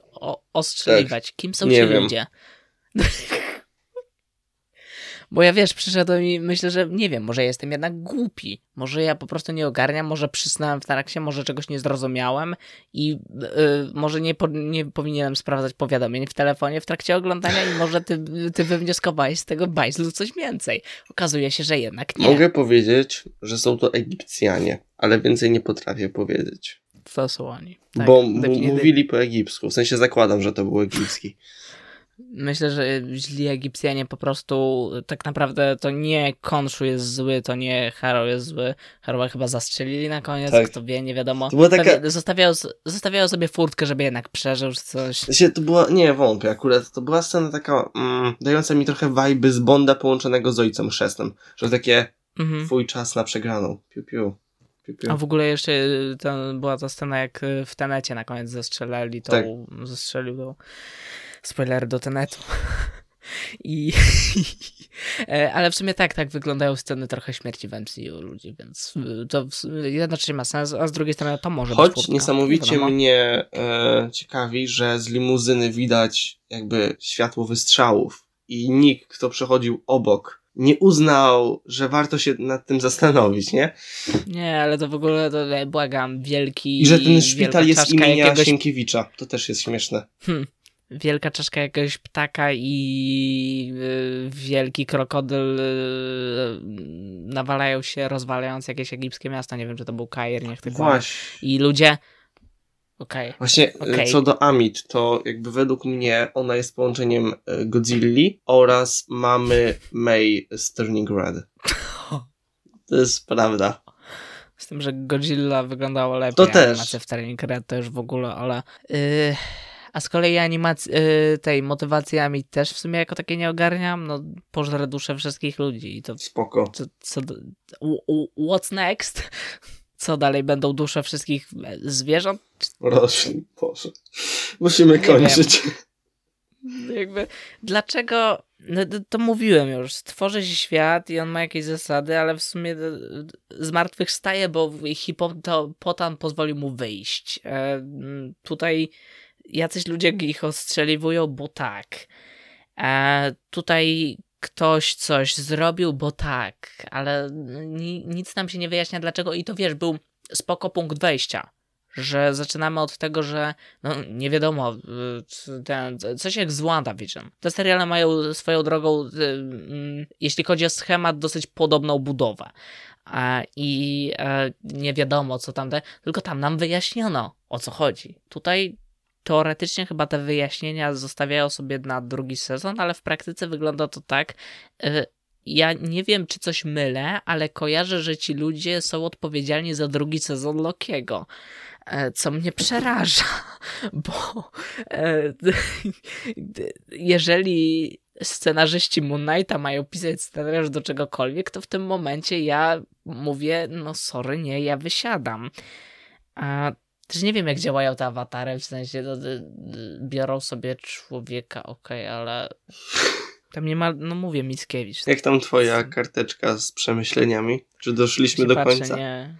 ostrzeliwać. Tak. Kim są Nie ci wiem. ludzie? Bo ja wiesz, przyszedłem i myślę, że nie wiem, może jestem jednak głupi. Może ja po prostu nie ogarniam, może przysnąłem w trakcie, może czegoś nie zrozumiałem i yy, może nie, po, nie powinienem sprawdzać powiadomień w telefonie w trakcie oglądania i może ty, ty wywnioskowałeś z tego bajzlu coś więcej. Okazuje się, że jednak nie. Mogę powiedzieć, że są to Egipcjanie, ale więcej nie potrafię powiedzieć. To są oni. Tak, Bo mówili po egipsku, w sensie zakładam, że to był egipski. Myślę, że źli Egipcjanie po prostu tak naprawdę to nie Konszu jest zły, to nie Haro jest zły. Harowa chyba zastrzelili na koniec, tak. kto wie, nie wiadomo. To była taka... zostawiają, zostawiają sobie furtkę, żeby jednak przeżył coś. To była, nie wątpię akurat, to była scena taka mm, dająca mi trochę vibe z Bonda połączonego z ojcem chrzestnym, że takie mhm. twój czas na przegraną. Piu, piu. A w ogóle jeszcze to była ta scena, jak w Tenecie na koniec zastrzelali tą, tak. zastrzelił tą spoiler do Tenetu. I, e, ale w sumie tak, tak wyglądają sceny trochę śmierci w MCU ludzi, więc to jednocześnie ma sens, a z drugiej strony to może Choć być niesamowicie mnie e, ciekawi, że z limuzyny widać jakby światło wystrzałów i nikt, kto przechodził obok, nie uznał, że warto się nad tym zastanowić, nie? Nie, ale to w ogóle, to e, błagam, wielki... I że ten szpital jest imienia jakiegoś... Sienkiewicza, to też jest śmieszne. Hmm wielka czaszka jakiegoś ptaka i y, wielki krokodyl y, nawalają się, rozwalając jakieś egipskie miasto. Nie wiem, czy to był Kair, niech tylko. Właśnie. I ludzie. Okej. Okay. Właśnie y, okay. co do Amit, to jakby według mnie ona jest połączeniem Godzilli oraz mamy May z Turning Red. To jest prawda. Z tym, że Godzilla wyglądała lepiej. To też. w Turning Red to już w ogóle, ale... Yy a z kolei animacji, yy, tej motywacjami też w sumie jako takie nie ogarniam, no pożrę duszę wszystkich ludzi i to... Spoko. Co, co, what's next? Co dalej, będą dusze wszystkich zwierząt? Roślin, Boże. Musimy kończyć. Jakby, dlaczego, no, to mówiłem już, tworzy się świat i on ma jakieś zasady, ale w sumie zmartwychwstaje, bo hipopotam pozwolił mu wyjść. E, tutaj jacyś ludzie ich ostrzeliwują, bo tak. E, tutaj ktoś coś zrobił, bo tak, ale nic nam się nie wyjaśnia dlaczego i to wiesz, był spoko punkt wejścia że zaczynamy od tego, że no, nie wiadomo, ten, coś jak z WandaVision. Te seriale mają swoją drogą, y, mm, jeśli chodzi o schemat, dosyć podobną budowę. I e, nie wiadomo, co tam, tylko tam nam wyjaśniono, o co chodzi. Tutaj teoretycznie chyba te wyjaśnienia zostawiają sobie na drugi sezon, ale w praktyce wygląda to tak. Y, ja nie wiem, czy coś mylę, ale kojarzę, że ci ludzie są odpowiedzialni za drugi sezon Lokiego. E, co mnie przeraża, bo e, jeżeli scenarzyści Moon Knighta mają pisać scenariusz do czegokolwiek, to w tym momencie ja mówię, no sorry, nie, ja wysiadam. A też nie wiem, jak działają te awatary, w sensie no, biorą sobie człowieka, okej, okay, ale tam nie ma, no mówię, Mickiewicz. Jak tam twoja karteczka z przemyśleniami? Czy doszliśmy do patrzę, końca? Nie,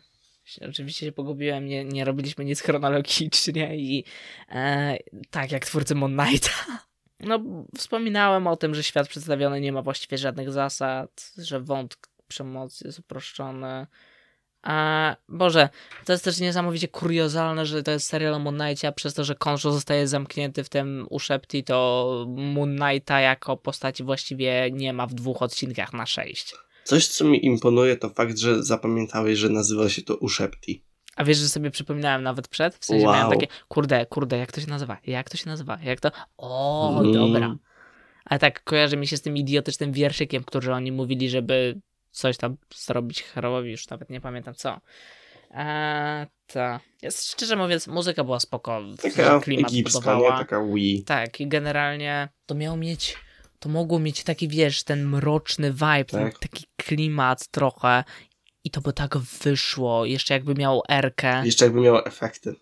Oczywiście się pogubiłem, nie, nie robiliśmy nic chronologicznie i e, tak jak twórcy Moon Knighta. No, wspominałem o tym, że świat przedstawiony nie ma właściwie żadnych zasad, że wątek przemocy jest uproszczony. A Boże, to jest też niesamowicie kuriozalne, że to jest serial o Moon Knightie, a przez to, że Konsho zostaje zamknięty w tym uszepti, to Moon Knighta jako postaci właściwie nie ma w dwóch odcinkach na sześć. Coś, co mi imponuje, to fakt, że zapamiętałeś, że nazywa się to Uszepti. A wiesz, że sobie przypominałem nawet przed? W sensie wow. miałem takie, kurde, kurde, jak to się nazywa? Jak to się nazywa? Jak to? O, mm. dobra. Ale tak, kojarzy mi się z tym idiotycznym wierszykiem, który oni mówili, żeby coś tam zrobić Herołowi, już nawet nie pamiętam co. Eee, ta. Jest, szczerze mówiąc, muzyka była spoko. Taka klimat egipska, nie? Taka Wii. Tak, i generalnie to miało mieć to mogło mieć taki, wiesz, ten mroczny vibe, tak. ten, taki klimat trochę i to by tak wyszło, jeszcze jakby miało erkę. Jeszcze jakby miało efekty.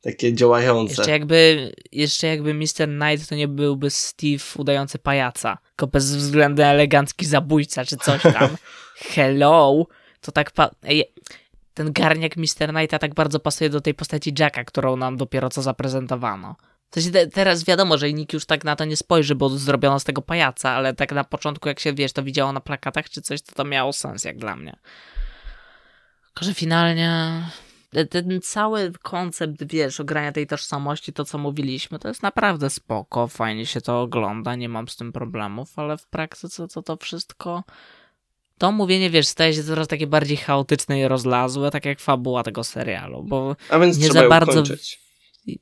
Takie działające. Jeszcze jakby, jeszcze jakby Mr. Knight to nie byłby Steve udający pajaca, tylko bezwzględny elegancki zabójca czy coś tam. Hello! To tak pa... Ten garniak Mr. Knighta tak bardzo pasuje do tej postaci Jacka, którą nam dopiero co zaprezentowano. To się teraz wiadomo, że nikt już tak na to nie spojrzy, bo zrobiono z tego pajaca, ale tak na początku, jak się wiesz, to widziało na plakatach czy coś, to to miało sens, jak dla mnie. Tylko, że finalnie ten cały koncept, wiesz, ogrania tej tożsamości, to co mówiliśmy, to jest naprawdę spoko, fajnie się to ogląda, nie mam z tym problemów, ale w praktyce to to wszystko to mówienie, wiesz, staje się coraz takie bardziej chaotyczne i rozlazłe, tak jak fabuła tego serialu, bo A więc nie za bardzo kończyć.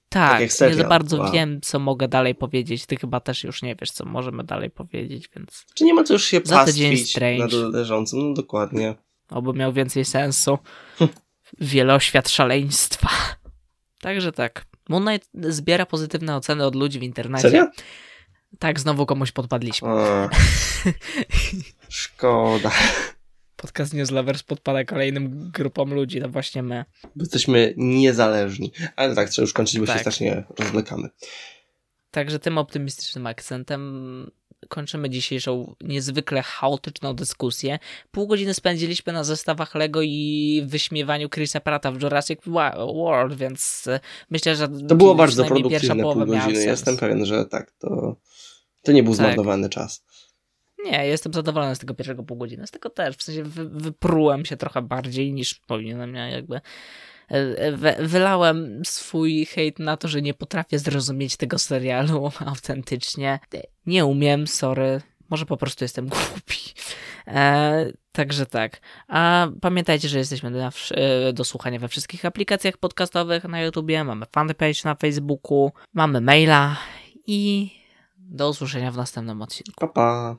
Tak, tak nie za bardzo wow. wiem, co mogę dalej powiedzieć. Ty chyba też już nie wiesz, co możemy dalej powiedzieć, więc... Czy nie ma co już się pastwić nad leżącym? No dokładnie. Oby miał więcej sensu. Wieloświat szaleństwa. Także tak. Moon Knight zbiera pozytywne oceny od ludzi w internecie. Serio? Tak, znowu komuś podpadliśmy. Szkoda. Podcast Newslovers podpada kolejnym grupom ludzi, to właśnie my. Bo jesteśmy niezależni. Ale tak, trzeba już kończyć, bo tak. się strasznie rozwlekamy. Także tym optymistycznym akcentem kończymy dzisiejszą niezwykle chaotyczną dyskusję. Pół godziny spędziliśmy na zestawach Lego i wyśmiewaniu Chrisa Prata w Jurassic World, więc e, myślę, że to było bardzo produktywne pół godziny. Jestem pewien, że tak, to, to nie był tak. zmarnowany czas. Nie, jestem zadowolony z tego pierwszego pół godziny. Z tego też, w sensie wy, wyprułem się trochę bardziej niż powinienem. Ja jakby wylałem swój hejt na to, że nie potrafię zrozumieć tego serialu autentycznie. Nie umiem, sorry. Może po prostu jestem głupi. E, także tak. A pamiętajcie, że jesteśmy do, e, do słuchania we wszystkich aplikacjach podcastowych na YouTubie, mamy fanpage na Facebooku, mamy maila i do usłyszenia w następnym odcinku. Pa, pa.